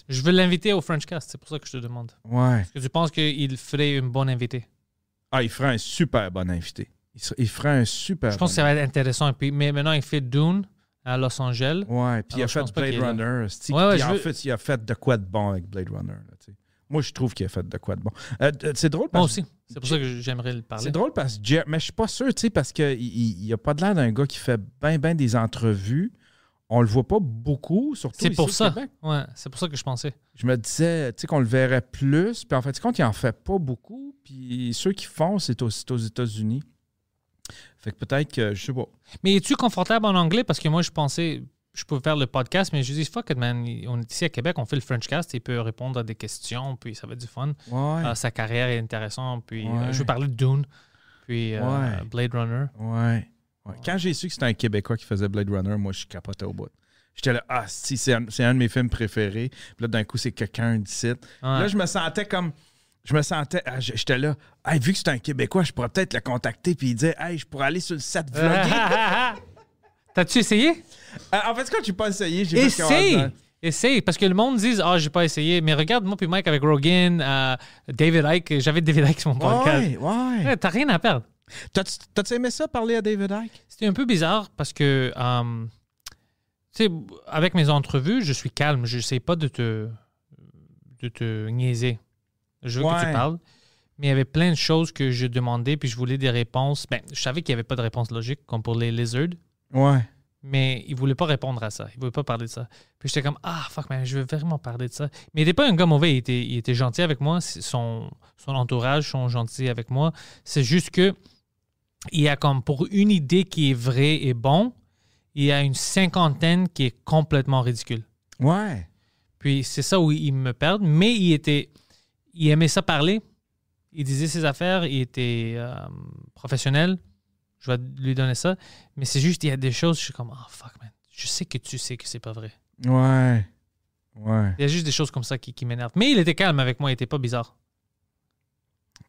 Je veux l'inviter au Frenchcast, c'est pour ça que je te demande. ouais. Est-ce que tu penses qu'il ferait une bonne invité? Ah, il ferait un super bon invité. Il, ser- il ferait un super Je pense que ça va être intéressant. Puis, mais maintenant, il fait Dune à Los Angeles. Ouais, puis il a fait Blade. Runner. Ouais, ouais, en veux- fait, il a fait de quoi de bon avec Blade Runner. là. Moi, je trouve qu'il a fait de quoi de bon. Euh, c'est drôle Moi aussi. C'est pour ça que j'aimerais le parler. C'est drôle parce que mais je suis pas sûr, tu sais, parce qu'il il, il a pas de l'air d'un gars qui fait bien, bien des entrevues. On le voit pas beaucoup, surtout C'est pour ça. Québec. Ouais, c'est pour ça que je pensais. Je me disais, tu sais, qu'on le verrait plus. Puis en fait, compte, il en fait pas beaucoup. Puis ceux qui font, c'est aux, aux États-Unis. Fait que peut-être que, je sais pas. Mais es-tu confortable en anglais? Parce que moi, je pensais je pouvais faire le podcast, mais je dis fuck it, man. On est ici à Québec, on fait le Frenchcast, il peut répondre à des questions, puis ça va être du fun. Ouais. Euh, sa carrière est intéressante, puis euh, je veux parler de Dune, puis euh, Ouais. Blade Runner. Ouais. Ouais. Quand j'ai su que c'était un Québécois qui faisait Blade Runner, moi, je capotais au bout. J'étais là, ah, si, c'est un, c'est un de mes films préférés. Puis là, d'un coup, c'est quelqu'un d'ici. Ouais. Là, je me sentais comme. Je me sentais. ah, J'étais là, hey, vu que c'est un Québécois, je pourrais peut-être le contacter puis dire, hey, je pourrais aller sur le set vlogger. T'as-tu essayé? Euh, en fait, quand j'ai pas essayé, j'ai Essaye! Essaye, parce que le monde dit Ah, j'ai pas essayé. Mais regarde, moi puis Mike avec Rogan, euh, David Ike, j'avais David Ike sur mon podcast. Ouais, ouais. Ouais, T'as rien à perdre. T'as-tu t'as-tu aimé ça, parler à David Icke? C'était un peu bizarre parce que, euh, tu sais, avec mes entrevues, je suis calme. Je n'essaie pas de te, de te niaiser. Je veux que tu parles. Mais il y avait plein de choses que je demandais, puis je voulais des réponses. Ben, je savais qu'il n'y avait pas de réponse logique, comme pour les lizards, Ouais. mais il ne voulait pas répondre à ça. Il ne voulait pas parler de ça. Puis j'étais comme, ah, fuck, man, je veux vraiment parler de ça. Mais il n'était pas un gars mauvais. Il était, il était gentil avec moi. Son, son entourage sont gentils avec moi. C'est juste que il y a comme pour une idée qui est vraie et bon, il y a une cinquantaine qui est complètement ridicule. Ouais. Puis c'est ça où il me perd. Mais il était, il aimait ça parler. Il disait ses affaires. Il était euh, professionnel. Je vais lui donner ça. Mais c'est juste, il y a des choses, je suis comme, ah fuck man. Je sais que tu sais que c'est pas vrai. Ouais. Ouais. Il y a juste des choses comme ça qui, qui m'énervent. Mais il était calme avec moi. Il était pas bizarre.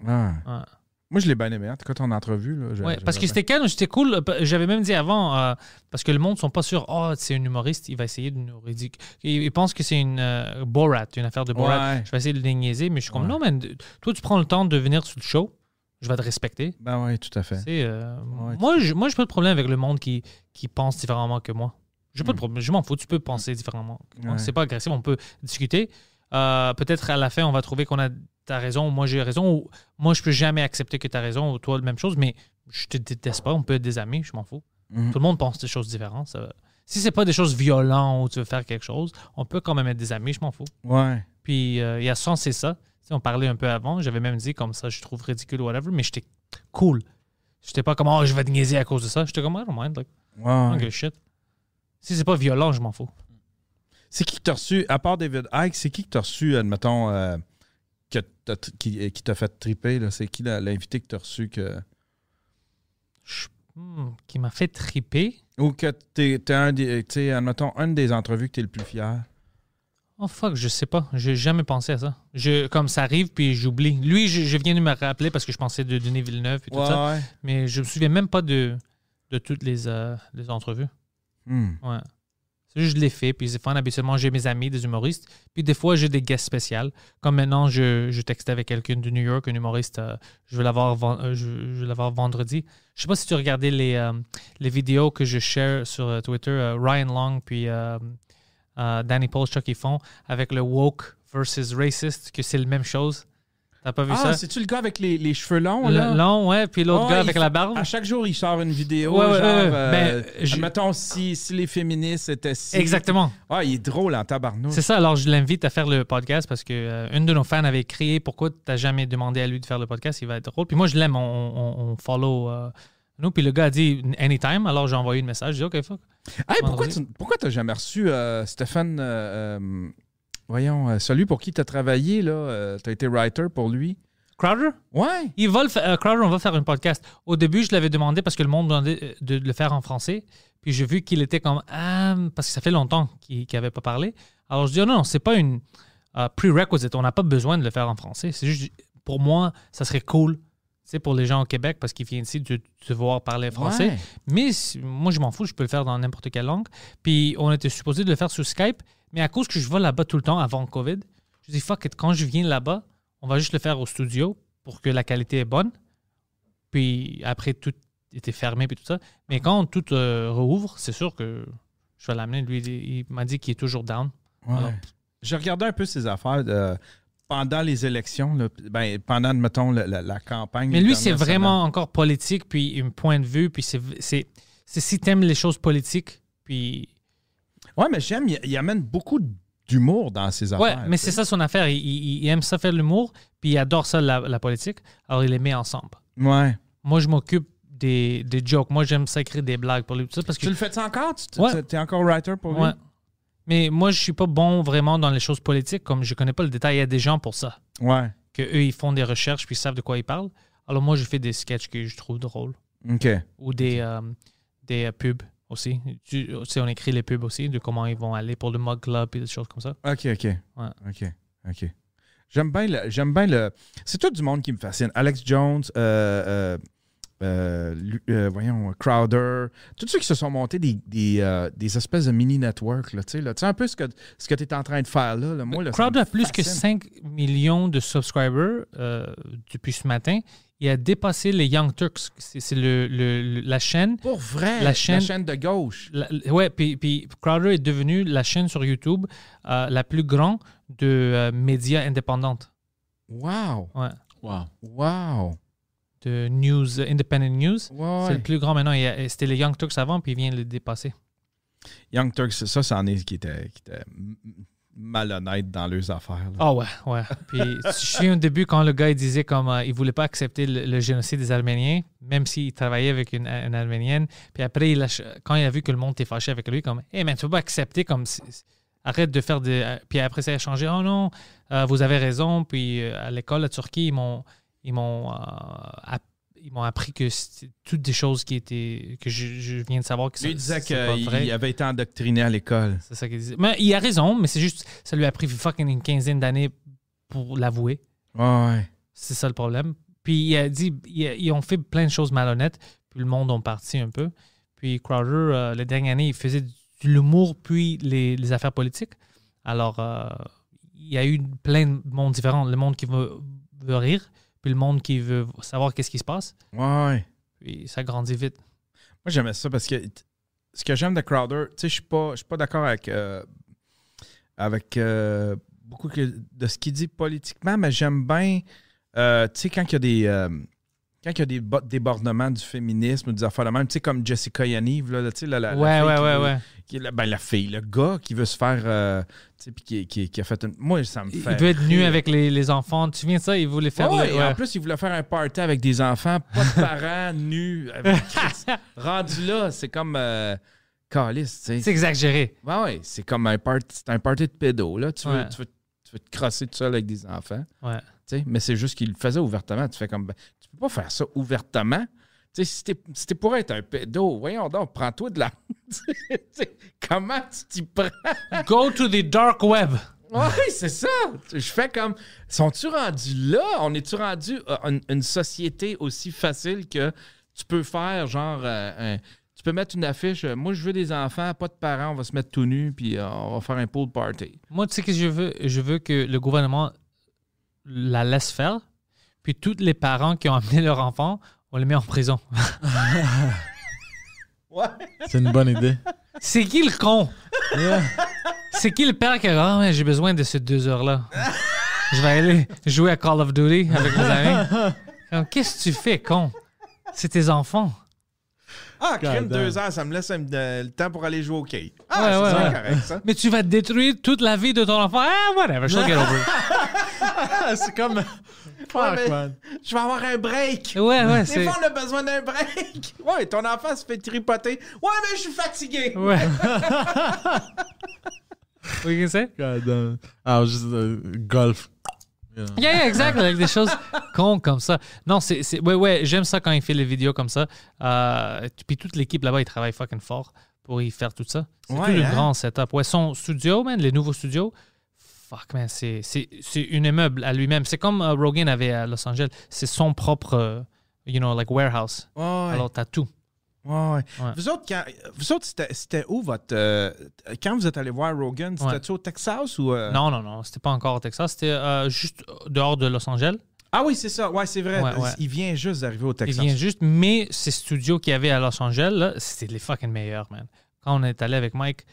Ouais. Ouais. Moi, je l'ai bien aimé. En tout cas, ton entrevue. Là, Ouais, parce que c'était calme, c'était cool. J'avais même dit avant, euh, parce que le monde ne sont pas sûrs, oh, c'est un humoriste, il va essayer de nous ridiculiser. Ils, pensent que c'est une euh, Borat, une affaire de Borat. Ouais. Je vais essayer de les niaiser, mais je suis comme, Ouais. non, man, toi, tu prends le temps de venir sur le show, je vais te respecter. Ben oui, tout à fait. Euh, Ouais, moi, je, moi, pas de problème avec le monde qui, qui pense différemment que moi. J'ai pas de problème. Je m'en fous. Tu peux penser différemment. C'est pas agressif. On peut discuter. Euh, Peut-être à la fin, on va trouver qu'on a t'as raison, ou moi j'ai raison, ou moi je peux jamais accepter que tu as raison, ou toi la même chose, mais je te déteste pas. On peut être des amis. Je m'en fous. Mhm. Tout le monde pense des choses différentes. ça. Si c'est pas des choses violentes ou tu veux faire quelque chose, on peut quand même être des amis. Je m'en fous. Ouais. Puis euh, il y a sens, c'est ça. Sais, on parlait un peu avant. J'avais même dit comme ça, je trouve ridicule ou whatever, mais j'étais cool. J'étais pas comme, oh, je vais te niaiser à cause de ça. J'étais comme, I don't mind. Like, Ouais. shit. Si c'est pas violent, je m'en fous. C'est qui que t'as reçu, à part David Icke, c'est qui que t'as reçu, admettons, euh, que t'as- qui, qui t'a fait triper? C'est qui l'invité que t'as reçu que. Hmm, qui m'a fait triper? Ou que t'es, un des. Admettons, une des entrevues que t'es le plus fier? Oh fuck, je sais pas. J'ai jamais pensé à ça. Je, comme ça arrive, puis j'oublie. Lui, je, je viens de me rappeler parce que je pensais de Denis Villeneuve et tout ça. ouais. Mais je me souviens même pas de, de toutes les, euh, les entrevues. Hmm. Ouais. Je l'ai fait. Puis c'est fun. Habituellement, j'ai mes amis, des humoristes. Puis des fois, j'ai des guests spéciaux. Comme maintenant, je, je textais avec quelqu'un de New York, un humoriste. euh, je vais l'avoir euh, je, je vais vendredi. Je sais pas si tu regardais les, euh, les vidéos que je share sur euh, Twitter. Ryan Long puis Danny Polchuk qui font avec le woke versus racist, que c'est la même chose. T'as pas vu Ah, ça? c'est-tu le gars avec les, les cheveux longs, Le là? long, ouais. Puis l'autre Ouais, gars avec fait- la barbe. À chaque jour, il sort une vidéo. Ouais, ouais, genre, ouais, euh, ben, je- admettons, si, si les féministes étaient si. Exactement. Ah, il est drôle en tabarnouche. C'est ça, alors je l'invite à faire le podcast parce que euh, une de nos fans avait écrit pourquoi tu n'as jamais demandé à lui de faire le podcast, il va être drôle. Puis moi je l'aime, on, on- on follow euh, nous. Puis le gars a dit anytime, alors j'ai envoyé un message, j'ai dit ok fuck. Hey, pourquoi tu pourquoi t'as jamais reçu Stéphane Voyons, euh, celui pour qui tu as travaillé, là, tu as été writer pour lui. Crowder, Ouais. euh, Crowder, on va faire un podcast. Au début, je l'avais demandé parce que le monde demandait euh, de, de le faire en français. Puis j'ai vu qu'il était comme ah, parce que ça fait longtemps qu'il n'avait pas parlé. Alors je dis oh non, c'est pas une euh, prerequisite, on n'a pas besoin de le faire en français. C'est juste pour moi, ça serait cool. C'est pour les gens au Québec parce qu'ils viennent ici de te voir parler français. Ouais. Mais moi, je m'en fous, je peux le faire dans n'importe quelle langue. Puis on était supposé de le faire sur Skype, mais à cause que je vais là-bas tout le temps avant le COVID, je dis fuck it, quand je viens là-bas, on va juste le faire au studio pour que la qualité est bonne. Puis après, tout était fermé puis tout ça. Mais quand tout euh, rouvre, c'est sûr que je vais l'amener. Lui, il, il m'a dit qu'il est toujours down. Ouais. Alors. J'ai regardé un peu ses affaires pendant les élections, là, ben, pendant, mettons, la, la- la campagne. Mais lui, c'est vraiment encore politique, puis un point de vue, puis c'est c'est- c'est si t'aimes les choses politiques, puis. Ouais, mais j'aime, il, il amène beaucoup d'humour dans ses Ouais, affaires. mais tu c'est ça son affaire. Il, il- il aime ça faire l'humour, puis il adore ça, la, la politique. Alors, il les met ensemble. Ouais. Moi, je m'occupe des, des jokes. Moi, j'aime ça écrire des blagues pour lui. tout ça, parce que, Tu le fais encore? Tu Ouais. es encore writer pour lui? Ouais. Mais moi, je suis pas bon vraiment dans les choses politiques, comme je connais pas le détail. Il y a des gens pour ça, Ouais. que eux, ils font des recherches, puis ils savent de quoi ils parlent. Alors, moi, je fais des sketchs que je trouve drôles, OK. ou des, euh, des euh, pubs aussi. Tu sais, on écrit les pubs aussi, de comment ils vont aller pour le Mug Club, et des choses comme ça. OK, OK. Ouais. OK, OK. J'aime bien le... J'aime bien le... C'est tout du monde qui me fascine. Alex Jones, euh, euh, euh, voyons, Crowder, tous ceux qui se sont montés des, des, des espèces de mini-networks, tu sais, là. Tu sais, un peu ce que, ce que tu es en train de faire là. là. Moi, là, ça Crowd me a plus que fascine. 5 millions de subscribers depuis ce matin. Il a dépassé les Young Turks. C'est le, la chaîne. Pour vrai, La la chaîne- de gauche. la- ouais, puis, puis Crowder est devenu la chaîne sur YouTube euh, la plus grande de euh, médias indépendantes. Wow! Ouais. Wow. Wow! De news, independent news. Ouais, C'est le plus grand maintenant. Il y a- C'était les Young Turks avant, puis il vient de le dépasser. Young Turks, ça, c'en est qui était, qui était m- m- malhonnête dans leurs affaires. Ah ouais, ouais. Puis je suis au début quand le gars il disait comme euh, il voulait pas accepter le, génocide des Arméniens, même s'il travaillait avec une, une Arménienne. Puis après, il a quand il a vu que le monde était fâché avec lui, comme Hey, mais tu peux pas accepter comme arrête de faire des. euh, Puis après, ça a changé. Oh non, euh, vous avez raison. Puis euh, à l'école à Turquie, ils m'ont ils m'ont ils m'ont appris que c'était toutes des choses qui étaient que je, je viens de savoir que Lui, disait qu'il avait été endoctriné à l'école. C'est ça qu'il disait. Mais il a raison, mais c'est juste, ça lui a pris fucking une quinzaine d'années pour l'avouer. Ouais. C'est ça le problème. Puis il a dit, il a- ils ont fait plein de choses malhonnêtes, puis le monde ont parti un peu. Puis Crowder, euh, les dernières années, il faisait de l'humour puis les, les affaires politiques. Alors, euh, il y a eu plein de mondes différents. Le monde qui veut, veut rire, puis le monde qui veut savoir qu'est-ce qui se passe. Ouais. Puis ça grandit vite. Moi, j'aimais ça parce que ce que j'aime de Crowder, tu sais, je suis pas, je suis pas d'accord avec, euh, avec euh, beaucoup de ce qu'il dit politiquement, mais j'aime bien, euh, tu sais, quand il y a des. Quand il y a des bo- débordements du féminisme ou des affaires de même, tu sais, comme Jessica Yaniv, là, tu sais, la, la- la Ouais, fille ouais, ouais, veut- ouais. qui est la, ben, la fille, le gars qui veut se faire, euh, tu sais, puis qui, qui- qui a fait une... Moi, ça me fait Il veut être nu avec les, les enfants. Tu te souviens de ça? Il voulait faire. Ouais, le- et. En plus, il voulait faire un party avec des enfants, pas de parents nus. avec. Rendu là, c'est comme euh, calice, tu sais. C'est exagéré. Ouais, ouais, c'est comme un party, c'est un party de pédo, là. Tu veux, tu veux, tu veux te crosser tout seul avec des enfants, Ouais. tu sais. Mais c'est juste qu'il le faisait ouvertement. Tu fais comme, ben, peux pas faire ça ouvertement. Tu sais, si t'es si pour être un pédo, voyons donc, prends-toi de la... Comment tu t'y prends? Go to the dark web. Oui, c'est ça. Je fais comme. Sont-tu rendus là? On est-tu rendu à une, une société aussi facile que tu peux faire genre. euh, un- tu peux mettre une affiche. euh, Moi, je veux des enfants, pas de parents, on va se mettre tout nu, puis euh, on va faire un pool party. Moi, tu sais que je veux? Je veux que le gouvernement la laisse faire. Puis tous les parents qui ont amené leur enfant, on les met en prison. C'est une bonne idée. C'est qui le con? C'est qui le père qui a dit, Ah, ouais, j'ai besoin de ces deux heures-là? Je vais aller jouer à Call of Duty avec mes amis. Qu'est-ce que tu fais, con? C'est tes enfants. Ah, crime deux heures, ça me laisse un- euh, le temps pour aller jouer au quai. Ah, Ouais, c'est ouais, ça, ouais. correct, ça. Mais tu vas détruire toute la vie de ton enfant. Ah, whatever, she'll get over. c'est comme. Fuck, man. Je vais avoir un break. Ouais, ouais, Des c'est. fois, on a besoin d'un break. Ouais, ton enfant se fait tripoter. Ouais, mais je suis fatigué. Ouais. oui, qu'est-ce que c'est? God damn. Ah, juste euh, golf. Yeah. Yeah, yeah, exact, avec des choses cons comme ça. Non, c'est. c'est- Ouais, ouais, j'aime ça quand il fait les vidéos comme ça. Euh, puis toute l'équipe là-bas, ils travaillent fucking fort pour y faire tout ça. C'est Ouais, tout le hein? grand setup. Ouais, son studio, man, les nouveaux studios, fuck, man, c'est une immeuble à lui-même. C'est comme euh, Rogan avait à Los Angeles. C'est son propre, euh, you know, like warehouse. Ouais, ouais. Alors, t'as tout. Ouais. Vous autres, quand- vous autres, c'était, c'était où votre. euh, quand vous êtes allé voir Rogan, c'était-tu au Texas ou. euh? Non, non, non, c'était pas encore au Texas. C'était euh, juste dehors de Los Angeles. Ah oui, c'est ça. Ouais, c'est vrai. Ouais, ouais. Il vient juste d'arriver au Il Texas. vient juste, mais ces studios qu'il y avait à Los Angeles, c'était les fucking meilleurs, man. Quand on est allé avec Mike,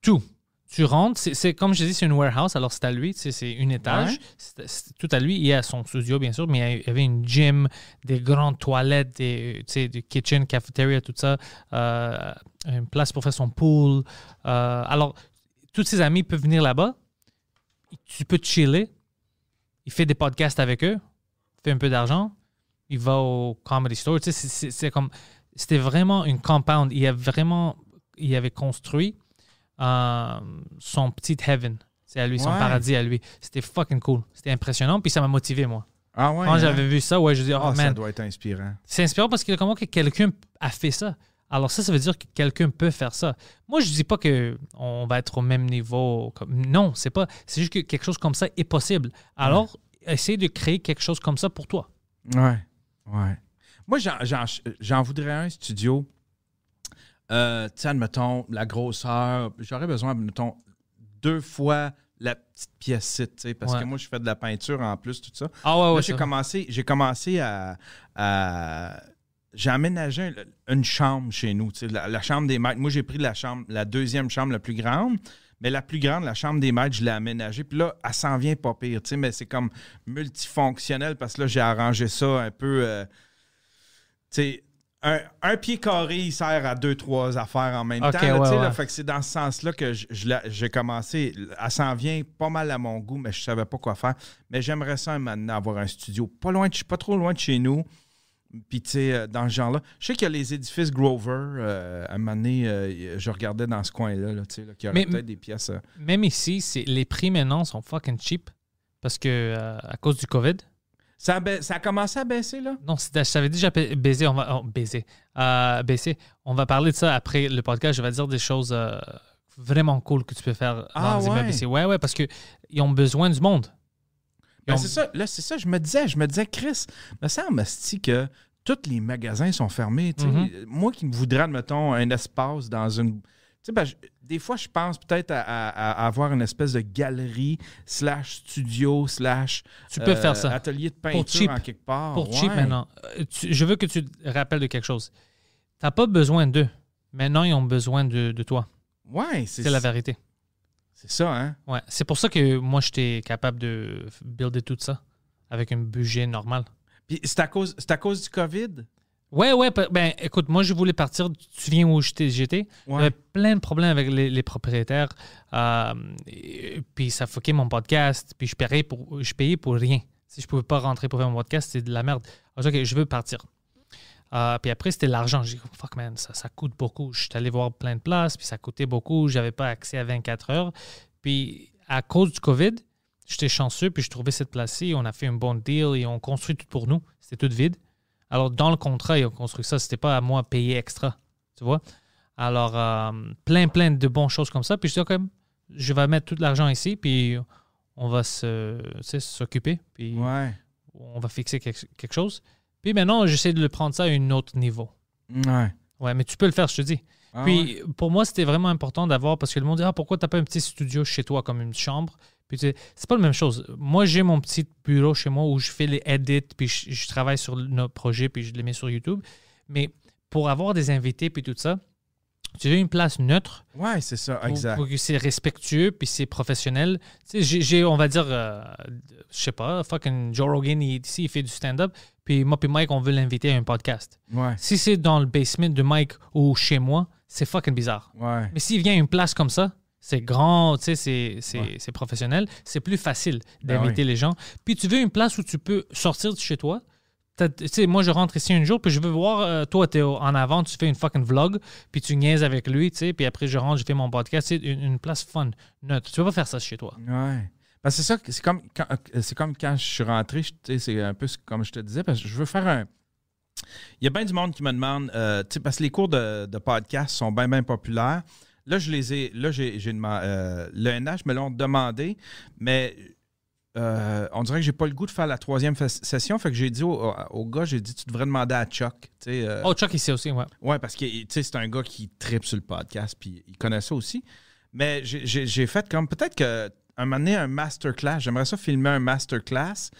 tout. Tu rentres, c'est- comme je dis, c'est une warehouse, alors c'est à lui, c'est un étage, Ouais. tout à lui. Il y a son studio, bien sûr, mais il y avait une gym, des grandes toilettes, des, du kitchen, cafeteria, tout ça, euh, une place pour faire son pool. Euh, alors, tous ses amis peuvent venir là-bas, tu peux te chiller, il fait des podcasts avec eux, fait un peu d'argent, il va au comedy store. C'est comme c'était vraiment une compound. Il a vraiment il avait construit euh, son petit heaven. C'est à lui, son Ouais. paradis à lui. C'était fucking cool. C'était impressionnant. Puis ça m'a motivé, moi. Ah ouais. Quand hein? j'avais vu ça, ouais, je dis, oh, ça man, doit être inspirant. c'est inspirant parce que comment que quelqu'un a fait ça? Alors ça, ça veut dire que quelqu'un peut faire ça. Moi, je dis pas que on va être au même niveau. Comme... Non, c'est pas. C'est juste que quelque chose comme ça est possible. Alors, essaye de créer quelque chose comme ça pour toi. Ouais. Ouais. Moi, j'en voudrais un studio. Euh, tu sais, admettons, la grosseur. J'aurais besoin, admettons, deux fois la petite pièce, tu sais, parce Ouais. que moi, je fais de la peinture en plus, tout ça. Ah ouais, ouais. j'ai commencé, j'ai commencé à, à- j'ai aménagé un- une chambre chez nous, tu sais, la, la chambre des maîtres. Moi, j'ai pris la chambre, la deuxième chambre la plus grande, mais la plus grande, la chambre des maîtres, je l'ai aménagée. Puis là, elle s'en vient pas pire, tu sais, mais c'est comme multifonctionnel parce que là, j'ai arrangé ça un peu, euh, tu sais. Un, un pied carré, il sert à deux, trois affaires en même temps. là, ouais, fait que c'est dans ce sens-là que je- je l'ai- j'ai commencé. Elle s'en vient pas mal à mon goût, mais je savais pas quoi faire. Mais j'aimerais ça maintenant avoir un studio pas loin, de, pas trop loin de chez nous. Puis, tu sais, euh, dans ce genre-là. Je sais qu'il y a les édifices Grover. euh, à un moment donné, euh, je regardais dans ce coin-là, là, tu sais, qu'il y aurait peut-être des pièces. euh, Même ici, les prix maintenant sont fucking cheap parce que à cause du COVID. Ça, a ba- ça a commencé à baisser, là? Non, je t'avais déjà ba- baisé. On va oh, baiser. Euh, baisser. On va parler de ça après le podcast. Je vais dire des choses euh, vraiment cool que tu peux faire dans Ah, les immeubles ouais. ici. Ouais, ouais, parce que ils ont besoin du monde. Ben, ont- c'est ça, là, c'est ça, je me disais, je me disais, Chris, me semble que tous les magasins sont fermés. Mhm. Moi qui voudrais, mettons, un espace dans une. Tu sais, ben, je- des fois, je pense peut-être à, à- à avoir une espèce de galerie, slash studio, slash. Tu peux euh, faire ça. Atelier de peinture cheap. en quelque part. Pour cheap maintenant. Euh, tu- je veux que tu te rappelles de quelque chose. Tu n'as pas besoin d'eux. Maintenant, ils ont besoin de, de toi. Ouais, c'est C'est la vérité. C'est ça, hein? Ouais. C'est pour ça que moi, j'étais capable de builder tout ça avec un budget normal. Puis c'est à cause, c'est à cause du COVID? Ouais, ouais. Ben, écoute, moi, je voulais partir. Tu viens où j'étais? Ouais. J'avais plein de problèmes avec les, les propriétaires. euh, et- puis ça fuckait mon podcast. Puis je payais pour, je payais pour rien. Si je pouvais pas rentrer pour faire mon podcast, c'est de la merde. Alors, OK, je veux partir. Euh, puis après, c'était l'argent. J'ai dit, fuck man, ça, ça coûte beaucoup. Je suis allé voir plein de places, puis ça coûtait beaucoup. J'avais pas accès à 24 heures. Puis à cause du COVID, j'étais chanceux, puis je trouvais cette place-ci. On a fait un bon deal et on construit tout pour nous. C'était tout vide. Alors, dans le contrat, ils ont construit ça. C'était pas à moi de payer extra. Tu vois? Alors, euh, plein, plein de bonnes choses comme ça. Puis je dis, OK, je vais mettre tout l'argent ici, puis on va se, s'occuper, puis Ouais. on va fixer quelque, quelque chose. Puis maintenant, j'essaie de le prendre ça à un autre niveau. Ouais. Ouais, mais tu peux le faire, je te dis. Ah Puis pour moi, c'était vraiment important d'avoir, parce que le monde dit, ah, pourquoi t'as pas un petit studio chez toi, comme une chambre? C'est pas la même chose. Moi, j'ai mon petit bureau chez moi où je fais les edits, puis je, je travaille sur nos projets, puis je les mets sur YouTube. Mais pour avoir des invités, puis tout ça, tu veux une place neutre, Ouais, c'est ça, exact. pour que c'est respectueux, puis c'est professionnel. Tu sais, j'ai- j'ai, on va dire, euh, je sais pas, fucking Joe Rogan, il est ici, il fait du stand-up, puis moi puis Mike, on veut l'inviter à un podcast. Ouais. Si c'est dans le basement de Mike ou chez moi, c'est fucking bizarre. Ouais. Mais s'il vient à une place comme ça, c'est grand, tu sais, c'est, c'est, Ouais. c'est professionnel, c'est plus facile Ben d'inviter les gens. Puis tu veux une place où tu peux sortir de chez toi. T'as- Tu sais, moi, je rentre ici un jour, puis je veux voir, euh, toi, tu es en avant, tu fais une fucking vlog, puis tu niaises avec lui, tu sais, puis après, je rentre, je fais mon podcast. C'est une, une place fun, neutre. Tu peux pas faire ça chez toi. Ouais. Parce que c'est ça, c'est comme, quand, c'est comme quand je suis rentré, je- tu sais, c'est un peu comme je te disais, parce que je veux faire un. Il y a bien du monde qui me demande, euh, tu sais, parce que les cours de, de podcast sont bien, bien populaires. Là, je les ai. Là, j'ai, j'ai demandé. euh, L'ENH me l'ont demandé, mais euh, on dirait que j'ai pas le goût de faire la troisième session. Fait que j'ai dit au, gars, j'ai dit, tu devrais demander à Chuck. euh, Oh, Chuck ici aussi, ouais. Ouais, parce que tu sais, c'est un gars qui tripe sur le podcast, puis il connaît ça aussi. Mais j'ai- j'ai j'ai fait comme peut-être que un moment donné, un masterclass. J'aimerais ça filmer un masterclass.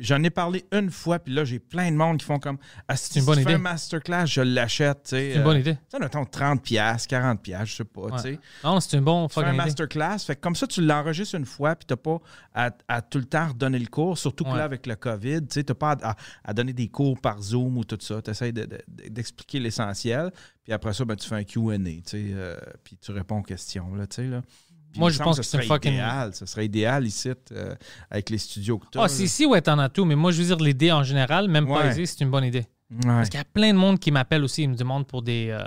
J'en ai parlé une fois, puis là, j'ai plein de monde qui font comme Ah, si une bonne tu fais idée. un masterclass, je l'achète. tu C'est une euh, bonne idée. Tu sais, mettons 30$, 40$, je sais pas. Ouais. tu. Non, c'est une bonne Tu fais un fucking idée. masterclass. Fait que comme ça, tu l'enregistres une fois, puis tu n'as pas à, à tout le temps redonner le cours. Surtout que là, avec le COVID, tu n'as pas à, à- à donner des cours par Zoom ou tout ça. Tu essaies d'expliquer l'essentiel. Puis après ça, ben, tu fais un QA. tu euh, puis tu réponds aux questions. Là, tu là. Puis Moi, je pense ce que c'est fucking- idéal. Ce serait idéal ici, euh, avec les studios que tu Ah, si, si, ouais, t'en as tout, mais moi, je veux dire, l'idée en général, même pas ici, c'est une bonne idée. Parce qu'il y a plein de monde qui m'appelle aussi, ils me demandent pour des. euh,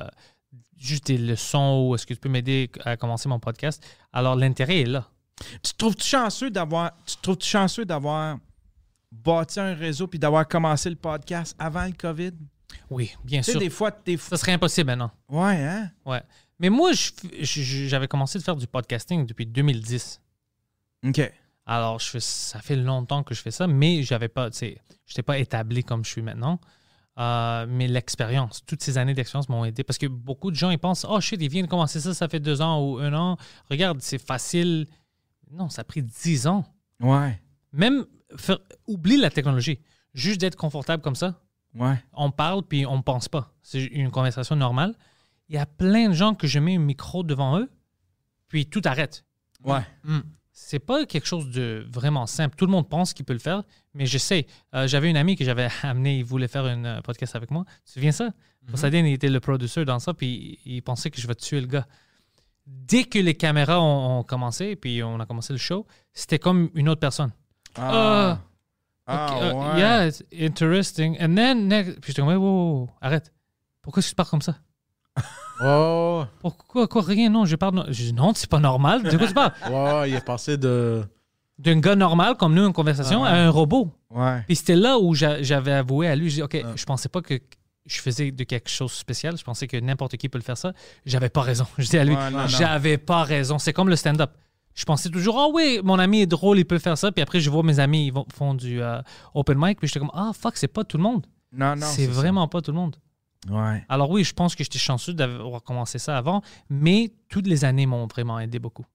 juste des leçons ou est-ce que tu peux m'aider à commencer mon podcast. Alors, l'intérêt est là. Tu te trouves-tu chanceux d'avoir. Tu te trouves-tu chanceux d'avoir bâti un réseau puis d'avoir commencé le podcast avant le COVID? Oui, bien Tu sais, sûr. des fois, des. Ça serait impossible maintenant. Ouais, hein? Ouais. Mais moi, je je- je- j'avais commencé de faire du podcasting depuis 2010. OK. Alors, je fais, ça fait longtemps que je fais ça, mais j'avais pas, sais, j'étais pas établi comme je suis maintenant. Euh, mais l'expérience, toutes ces années d'expérience m'ont aidé parce que beaucoup de gens ils pensent Oh shit, ils viennent de commencer ça, ça fait deux ans ou un an. Regarde, c'est facile. Non, ça a pris dix ans. Ouais. Même, faire- oublie la technologie. Juste d'être confortable comme ça, Ouais. on parle puis on pense pas. C'est une conversation normale. Il y a plein de gens que je mets un micro devant eux, puis tout arrête. Ouais. Hmm. C'est pas quelque chose de vraiment simple. Tout le monde pense qu'il peut le faire, mais je sais. Euh, J'avais une amie que j'avais amenée, il voulait faire un euh, podcast avec moi. Tu te souviens ça? Poseidon, il était le producer dans ça, puis il, pensait que je vais tuer le gars. Dès que les caméras ont, ont commencé, puis on a commencé le show, c'était comme une autre personne. Ah. Ah, euh, ouais. yeah, it's interesting. And then, next, puis j'étais comme, wow, wow, wow, arrête. Pourquoi tu parles comme ça? Oh, Pourquoi, quoi, rien, non, je parle. Je non, c'est pas normal. De quoi tu parles? ouais, il est passé de. D'un gars normal comme nous, une conversation, Ah. à un robot. Ouais. Puis c'était là où j'a- j'avais avoué à lui, j'ai dit, OK, Ah. je pensais pas que je faisais de quelque chose de spécial. Je pensais que n'importe qui peut le faire ça. J'avais pas raison. Je dis à lui, Ouais, j'avais pas raison. C'est comme le stand-up. Je pensais toujours, ah oui, mon ami est drôle, il peut faire ça. Puis après, je vois mes amis, ils vont- font du euh, open mic. Puis j'étais comme, ah fuck, c'est pas tout le monde. Non, non. c'est ça. vraiment pas tout le monde. Ouais. Alors oui, je pense que j'étais chanceux d'avoir commencé ça avant, mais toutes les années m'ont vraiment aidé beaucoup.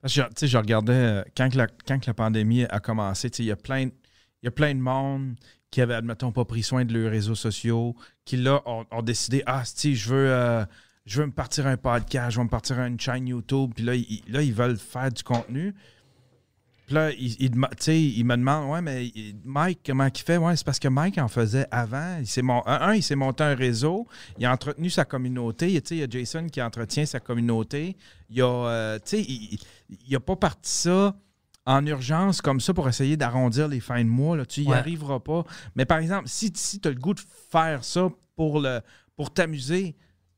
Parce que, tu sais, je regardais, euh, quand, que la, quand que la pandémie a commencé, tu sais, il y a plein de- il y a plein de monde qui avait, admettons, pas pris soin de leurs réseaux sociaux, qui là ont, ont décidé, ah, si, je veux, euh, je veux me partir un podcast, je veux me partir une chaîne YouTube, puis là, ils, là, ils veulent faire du contenu. Puis là, il, il, il me demande, ouais, mais il- Mike, comment il fait? Ouais, c'est parce que Mike en faisait avant. Il s'est mon- un, il s'est monté un réseau, il a entretenu sa communauté. Sais, il y a Jason qui entretient sa communauté. Il a, euh, il, il a pas parti ça en urgence comme ça pour essayer d'arrondir les fins de mois. Là. Tu n'y Ouais. arriveras pas. Mais par exemple, si, si tu as le goût de faire ça pour, le, pour t'amuser,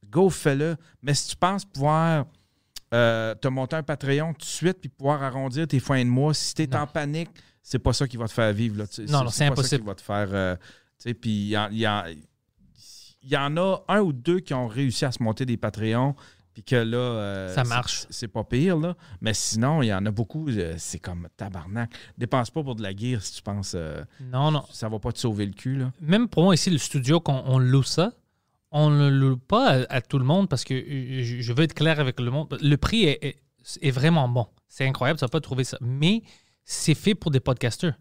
go, fais-le. Mais si tu penses pouvoir euh, te monter un Patreon tout de suite puis pouvoir arrondir tes fins de mois, si tu es Non. en panique, c'est pas ça qui va te faire vivre. Là. Non, non, c'est pas ça impossible. qui va te faire. euh, puis il y, y en- il y en a un ou deux qui ont réussi à se monter des Patreons. Puis que là. euh, Ça c'est- marche. C'est pas pire, là. Mais sinon, il y en a beaucoup. c'est comme tabarnak. Dépense pas pour de la gear si tu penses. Non, non. ça va pas te sauver le cul, là. Même pour moi, ici, le studio, quand on loue ça, on ne le loue pas à, tout le monde parce que euh, je veux être clair avec le monde. Le prix est, vraiment bon. C'est incroyable, tu vas pas trouver ça. Mais c'est fait pour des podcasters.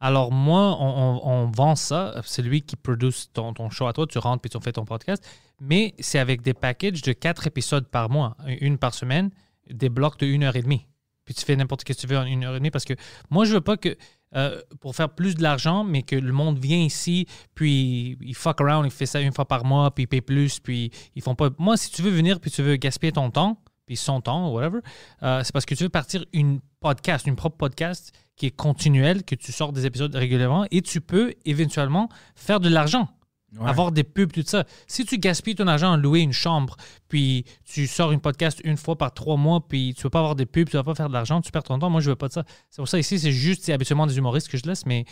Alors moi, on vend ça. C'est lui qui produit ton, ton show à toi. Tu rentres puis tu fais ton podcast. Mais c'est avec des packages de quatre épisodes par mois, une par semaine, des blocs de une heure et demie. Puis tu fais n'importe ce que tu veux en une heure et demie parce que moi, je veux pas que euh, pour faire plus de l'argent, mais que le monde vient ici, puis il fuck around, il fait ça une fois par mois, puis il paye plus, puis ils font pas. Moi, si tu veux venir, puis tu veux gaspiller ton temps, puis son temps, whatever, euh, c'est parce que tu veux partir une podcast, une propre podcast qui est continuelle, que tu sors des épisodes régulièrement, et tu peux éventuellement faire de l'argent Ouais. avoir des pubs, tout ça. Si tu gaspilles ton argent à louer une chambre, puis tu sors une podcast une fois par trois mois, puis tu ne veux pas avoir des pubs, tu ne vas pas faire de l'argent, tu perds ton temps. Moi, je veux pas de ça. C'est pour ça ici, c'est juste, c'est habituellement des humoristes que je laisse, mais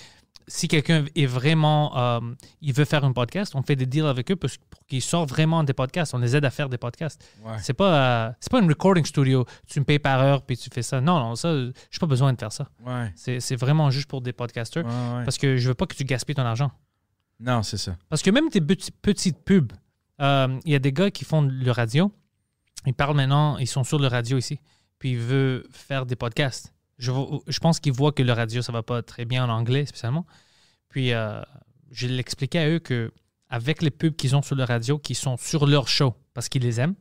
si quelqu'un est vraiment, euh, il veut faire un podcast, on fait des deals avec eux pour, pour qu'ils sortent vraiment des podcasts. On les aide à faire des podcasts. Ouais. C'est pas, euh, c'est pas une recording studio. Tu me payes par heure, puis tu fais ça. Non, non, ça, j'ai pas besoin de faire ça. Ouais. C'est vraiment juste pour des podcasters, ouais. parce que je veux pas que tu gaspilles ton argent. Non, c'est ça. Parce que même tes petites pubs, euh, il y a des gars qui font le radio. Ils parlent maintenant, ils sont sur le radio ici. Puis ils veulent faire des podcasts. Je pense qu'ils voient que le radio, ça va pas très bien en anglais spécialement. Puis euh, je l'expliquais à eux que avec les pubs qu'ils ont sur le radio, qui sont sur leur show parce qu'ils les aiment,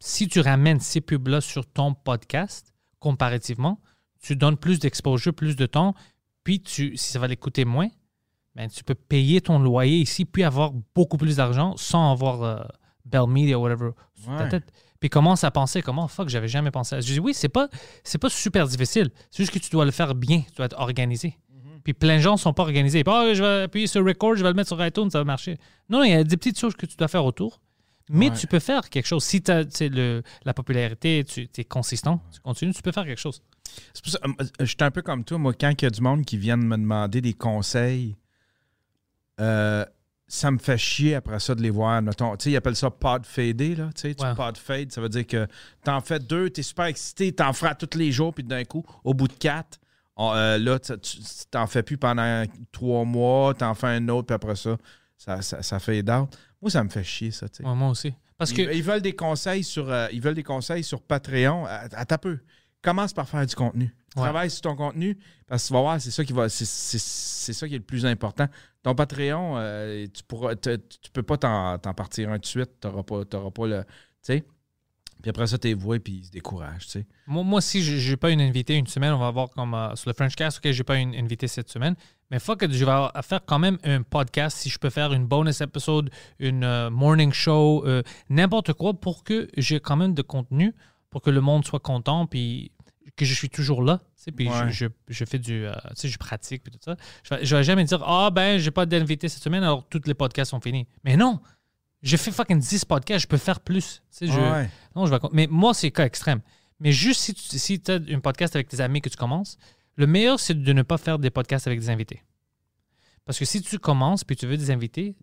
si tu ramènes ces pubs-là sur ton podcast, comparativement, tu donnes plus d'exposure, plus de temps, puis tu, si ça va les coûter moins, ben, tu peux payer ton loyer ici, puis avoir beaucoup plus d'argent sans avoir euh, Bell Media ou whatever sur ta tête. Puis commence à penser comment fuck, j'avais jamais pensé à ça. Je dis oui, c'est pas c'est pas super difficile. C'est juste que tu dois le faire bien, tu dois être organisé. Puis plein de gens sont pas organisés. Puis, Ah, je vais appuyer sur record, je vais le mettre sur iTunes, ça va marcher. Non, il y a des petites choses que tu dois faire autour. Mais Ouais. tu peux faire quelque chose. Si tu as le, la popularité, tu es consistant, tu continues, tu peux faire quelque chose. C'est pour ça, euh, je suis un peu comme toi, moi, quand il y a du monde qui vient me demander des conseils, euh, ça me fait chier après ça de les voir. Mettons, ils appellent ça pod fader, là. Tu sais, tu Ouais. pod fade, ça veut dire que t'en fais deux, t'es super excité, t'en feras tous les jours, puis d'un coup, au bout de quatre, on- euh, là, tu t'en fais plus pendant trois mois, t'en fais un autre, puis après ça, ça, ça, ça fade out. Moi, ça me fait chier, ça. Ouais, moi aussi. Parce que Ils, ils veulent des conseils sur euh, ils veulent des conseils sur Patreon. À, à ta peu. Commence par faire du contenu. Ouais. Travaille sur ton contenu parce que tu vas voir, c'est ça qui va c'est ça qui est le plus important. Ton Patreon, euh, tu pourras peux pas t'en, partir un de suite, tu n'auras pas, pas le. Tu sais. Puis après ça, t'es voué puis ils se découragent, tu sais. Moi, moi si je n'ai pas une invité une semaine, on va voir comme euh, sur le Frenchcast, ok, j'ai pas une invité cette semaine. Mais fuck it, je vais faire quand même un podcast si je peux faire une bonus episode, une euh, morning show, euh, n'importe quoi pour que j'ai quand même de contenu, pour que le monde soit content, puis que je suis toujours là. Puis Ouais. je, je, je fais du. euh, tu sais, je pratique, puis tout ça. Je vais, je vais jamais dire, ah ben, j'ai pas d'invité cette semaine, alors tous les podcasts sont finis. Mais non! J'ai fait fucking 10 podcasts, je peux faire plus. Tu sais, je, non, je vais. Mais moi, c'est cas extrême. Mais juste si tu si as un podcast avec tes amis que tu commences, le meilleur, c'est de ne pas faire des podcasts avec des invités. Parce que si tu commences puis tu veux des invités,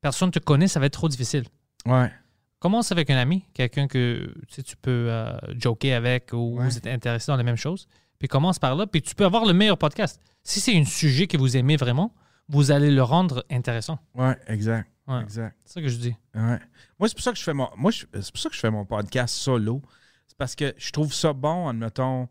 personne ne te connaît, ça va être trop difficile. Ouais. Commence avec un ami, quelqu'un que tu, peux euh, joker avec ou Ouais. vous êtes intéressé dans les mêmes choses. Puis commence par là, puis tu peux avoir le meilleur podcast. Si c'est un sujet que vous aimez vraiment, vous allez le rendre intéressant. Ouais, exact. Ouais. Exact. C'est ça que je dis. Ouais. Moi, c'est pour ça que je fais mon. Moi, c'est pour ça que je fais mon podcast solo. C'est parce que je trouve ça bon, admettons.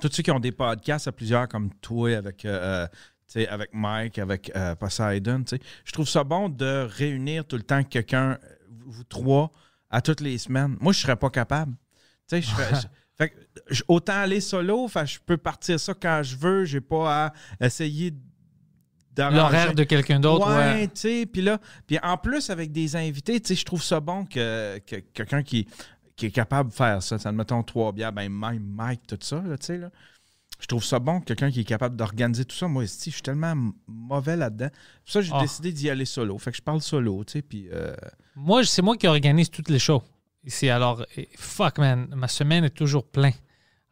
Tous ceux qui ont des podcasts à plusieurs, comme toi, avec, euh, euh, avec Mike, avec euh, Poseidon, je trouve ça bon de réunir tout le temps quelqu'un. Vous trois à toutes les semaines. Moi, je serais pas capable. Tu sais, je ferais- je- fait que, je- autant aller solo, fait je peux partir ça quand je veux. J'ai pas à essayer d'arranger. L'horaire de quelqu'un d'autre, Ouais, ouais. tu sais, puis là, puis en plus avec des invités, tu sais, je trouve ça bon que, que quelqu'un qui, qui est capable de faire ça, ça mettons trois bières, ben même Mike, tout ça, tu sais, là. Je trouve ça bon, quelqu'un qui est capable d'organiser tout ça. Moi, je suis tellement mauvais là-dedans. Pour ça j'ai Ah. décidé d'y aller solo. Fait que je parle solo, tu sais, puis... euh, Moi, c'est moi qui organise toutes les shows ici. Alors, eh, fuck, man, ma semaine est toujours pleine.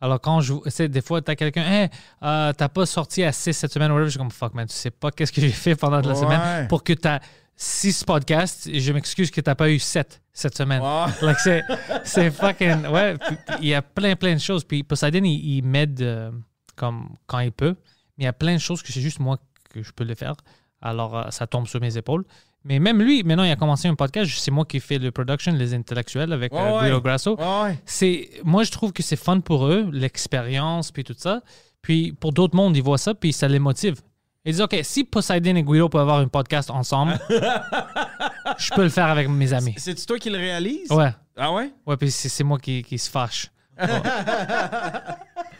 Alors, quand je. Tu sais, des fois, t'as quelqu'un, hey, euh, t'as pas sorti assez cette semaine, whatever. Je suis comme, fuck, man, tu sais pas qu'est-ce que j'ai fait pendant la Ouais. semaine pour que t'as six podcasts. Et je m'excuse que t'as pas eu sept cette semaine. Like, c'est, fucking. Ouais, il y a plein, plein de choses. Puis Poseidon, il, il m'aide euh, comme quand il peut. Mais il y a plein de choses que c'est juste moi que je peux le faire. Alors, euh, ça tombe sur mes épaules. Mais même lui, maintenant, il a commencé un podcast. C'est moi qui fais le production, les intellectuels avec euh, ouais. Guido Grasso. C'est, moi, je trouve que c'est fun pour eux, l'expérience, puis tout ça. Puis pour d'autres mondes, ils voient ça, puis ça les motive. Ils disent, OK, si Poseidon et Guido peuvent avoir un podcast ensemble, je peux le faire avec mes amis. C'est-tu toi qui le réalise? Ouais. Ah ouais? Ouais, puis c'est c'est moi qui, qui se fâche.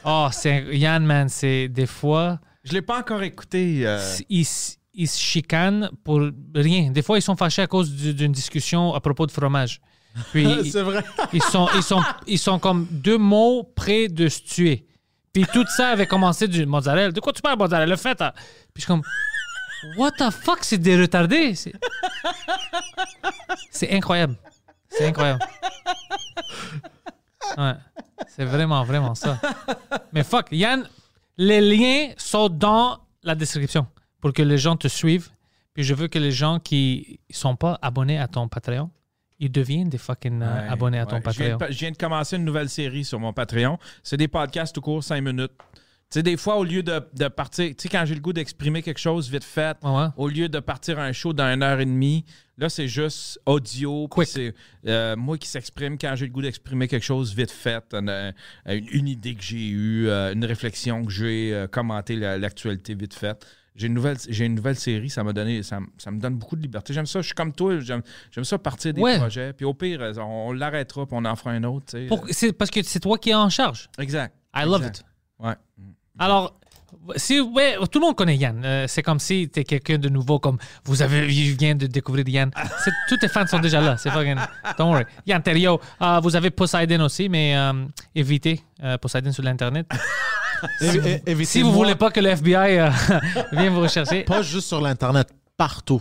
Oh, c'est Yann, man, c'est des fois, Je l'ai pas encore écouté. euh, ils, se chicanent pour rien. Des fois, ils sont fâchés à cause du- d'une discussion à propos de fromage. Puis C'est vrai. ils sont, ils, sont, ils sont comme deux mots près de se tuer. Puis tout ça avait commencé du mozzarella. De quoi tu parles, mozzarella? Le fait. hein? Puis je suis comme, what the fuck, c'est des retardés? C'est c'est incroyable. C'est incroyable. Ouais. C'est vraiment, vraiment ça. Mais fuck, Yann, les liens sont dans la description pour que les gens te suivent. Puis je veux que les gens qui sont pas abonnés à ton Patreon, ils deviennent des fucking euh, abonnés à ton ouais. Je viens, Patreon. de, je viens de commencer une nouvelle série sur mon Patreon. C'est des podcasts tout court, 5 minutes. Tu sais, des fois, au lieu de, de partir, tu sais, quand j'ai le goût d'exprimer quelque chose vite fait, Ouais, au lieu de partir un show dans une heure et demie, là, c'est juste audio. C'est euh, moi qui s'exprime quand j'ai le goût d'exprimer quelque chose vite fait, une, une- une idée que j'ai eue, euh, une réflexion que j'ai, euh, commenter la- l'actualité vite faite. J'ai une nouvelle, j'ai une nouvelle série, ça m'a donné, ça, ça me donne beaucoup de liberté. J'aime ça, je suis comme toi, j'aime, ça partir des Ouais. projets. Puis au pire, on, on l'arrêtera, puis on en fera un autre. c'est parce que c'est toi qui es en charge. Exact. I love it. Ouais. Alors, si, ouais, tout le monde connaît Yann. Euh, c'est comme si tu es quelqu'un de nouveau, comme vous avez je viens de découvrir Yann. C'est- tous tes fans sont déjà là. C'est fucking. Don't worry. Yann Terrio, euh, vous avez Poseidon aussi, mais euh, évitez euh, Poseidon sur l'Internet. Si vous voulez pas que le FBI euh, vienne vous rechercher. Pas juste sur l'Internet, partout.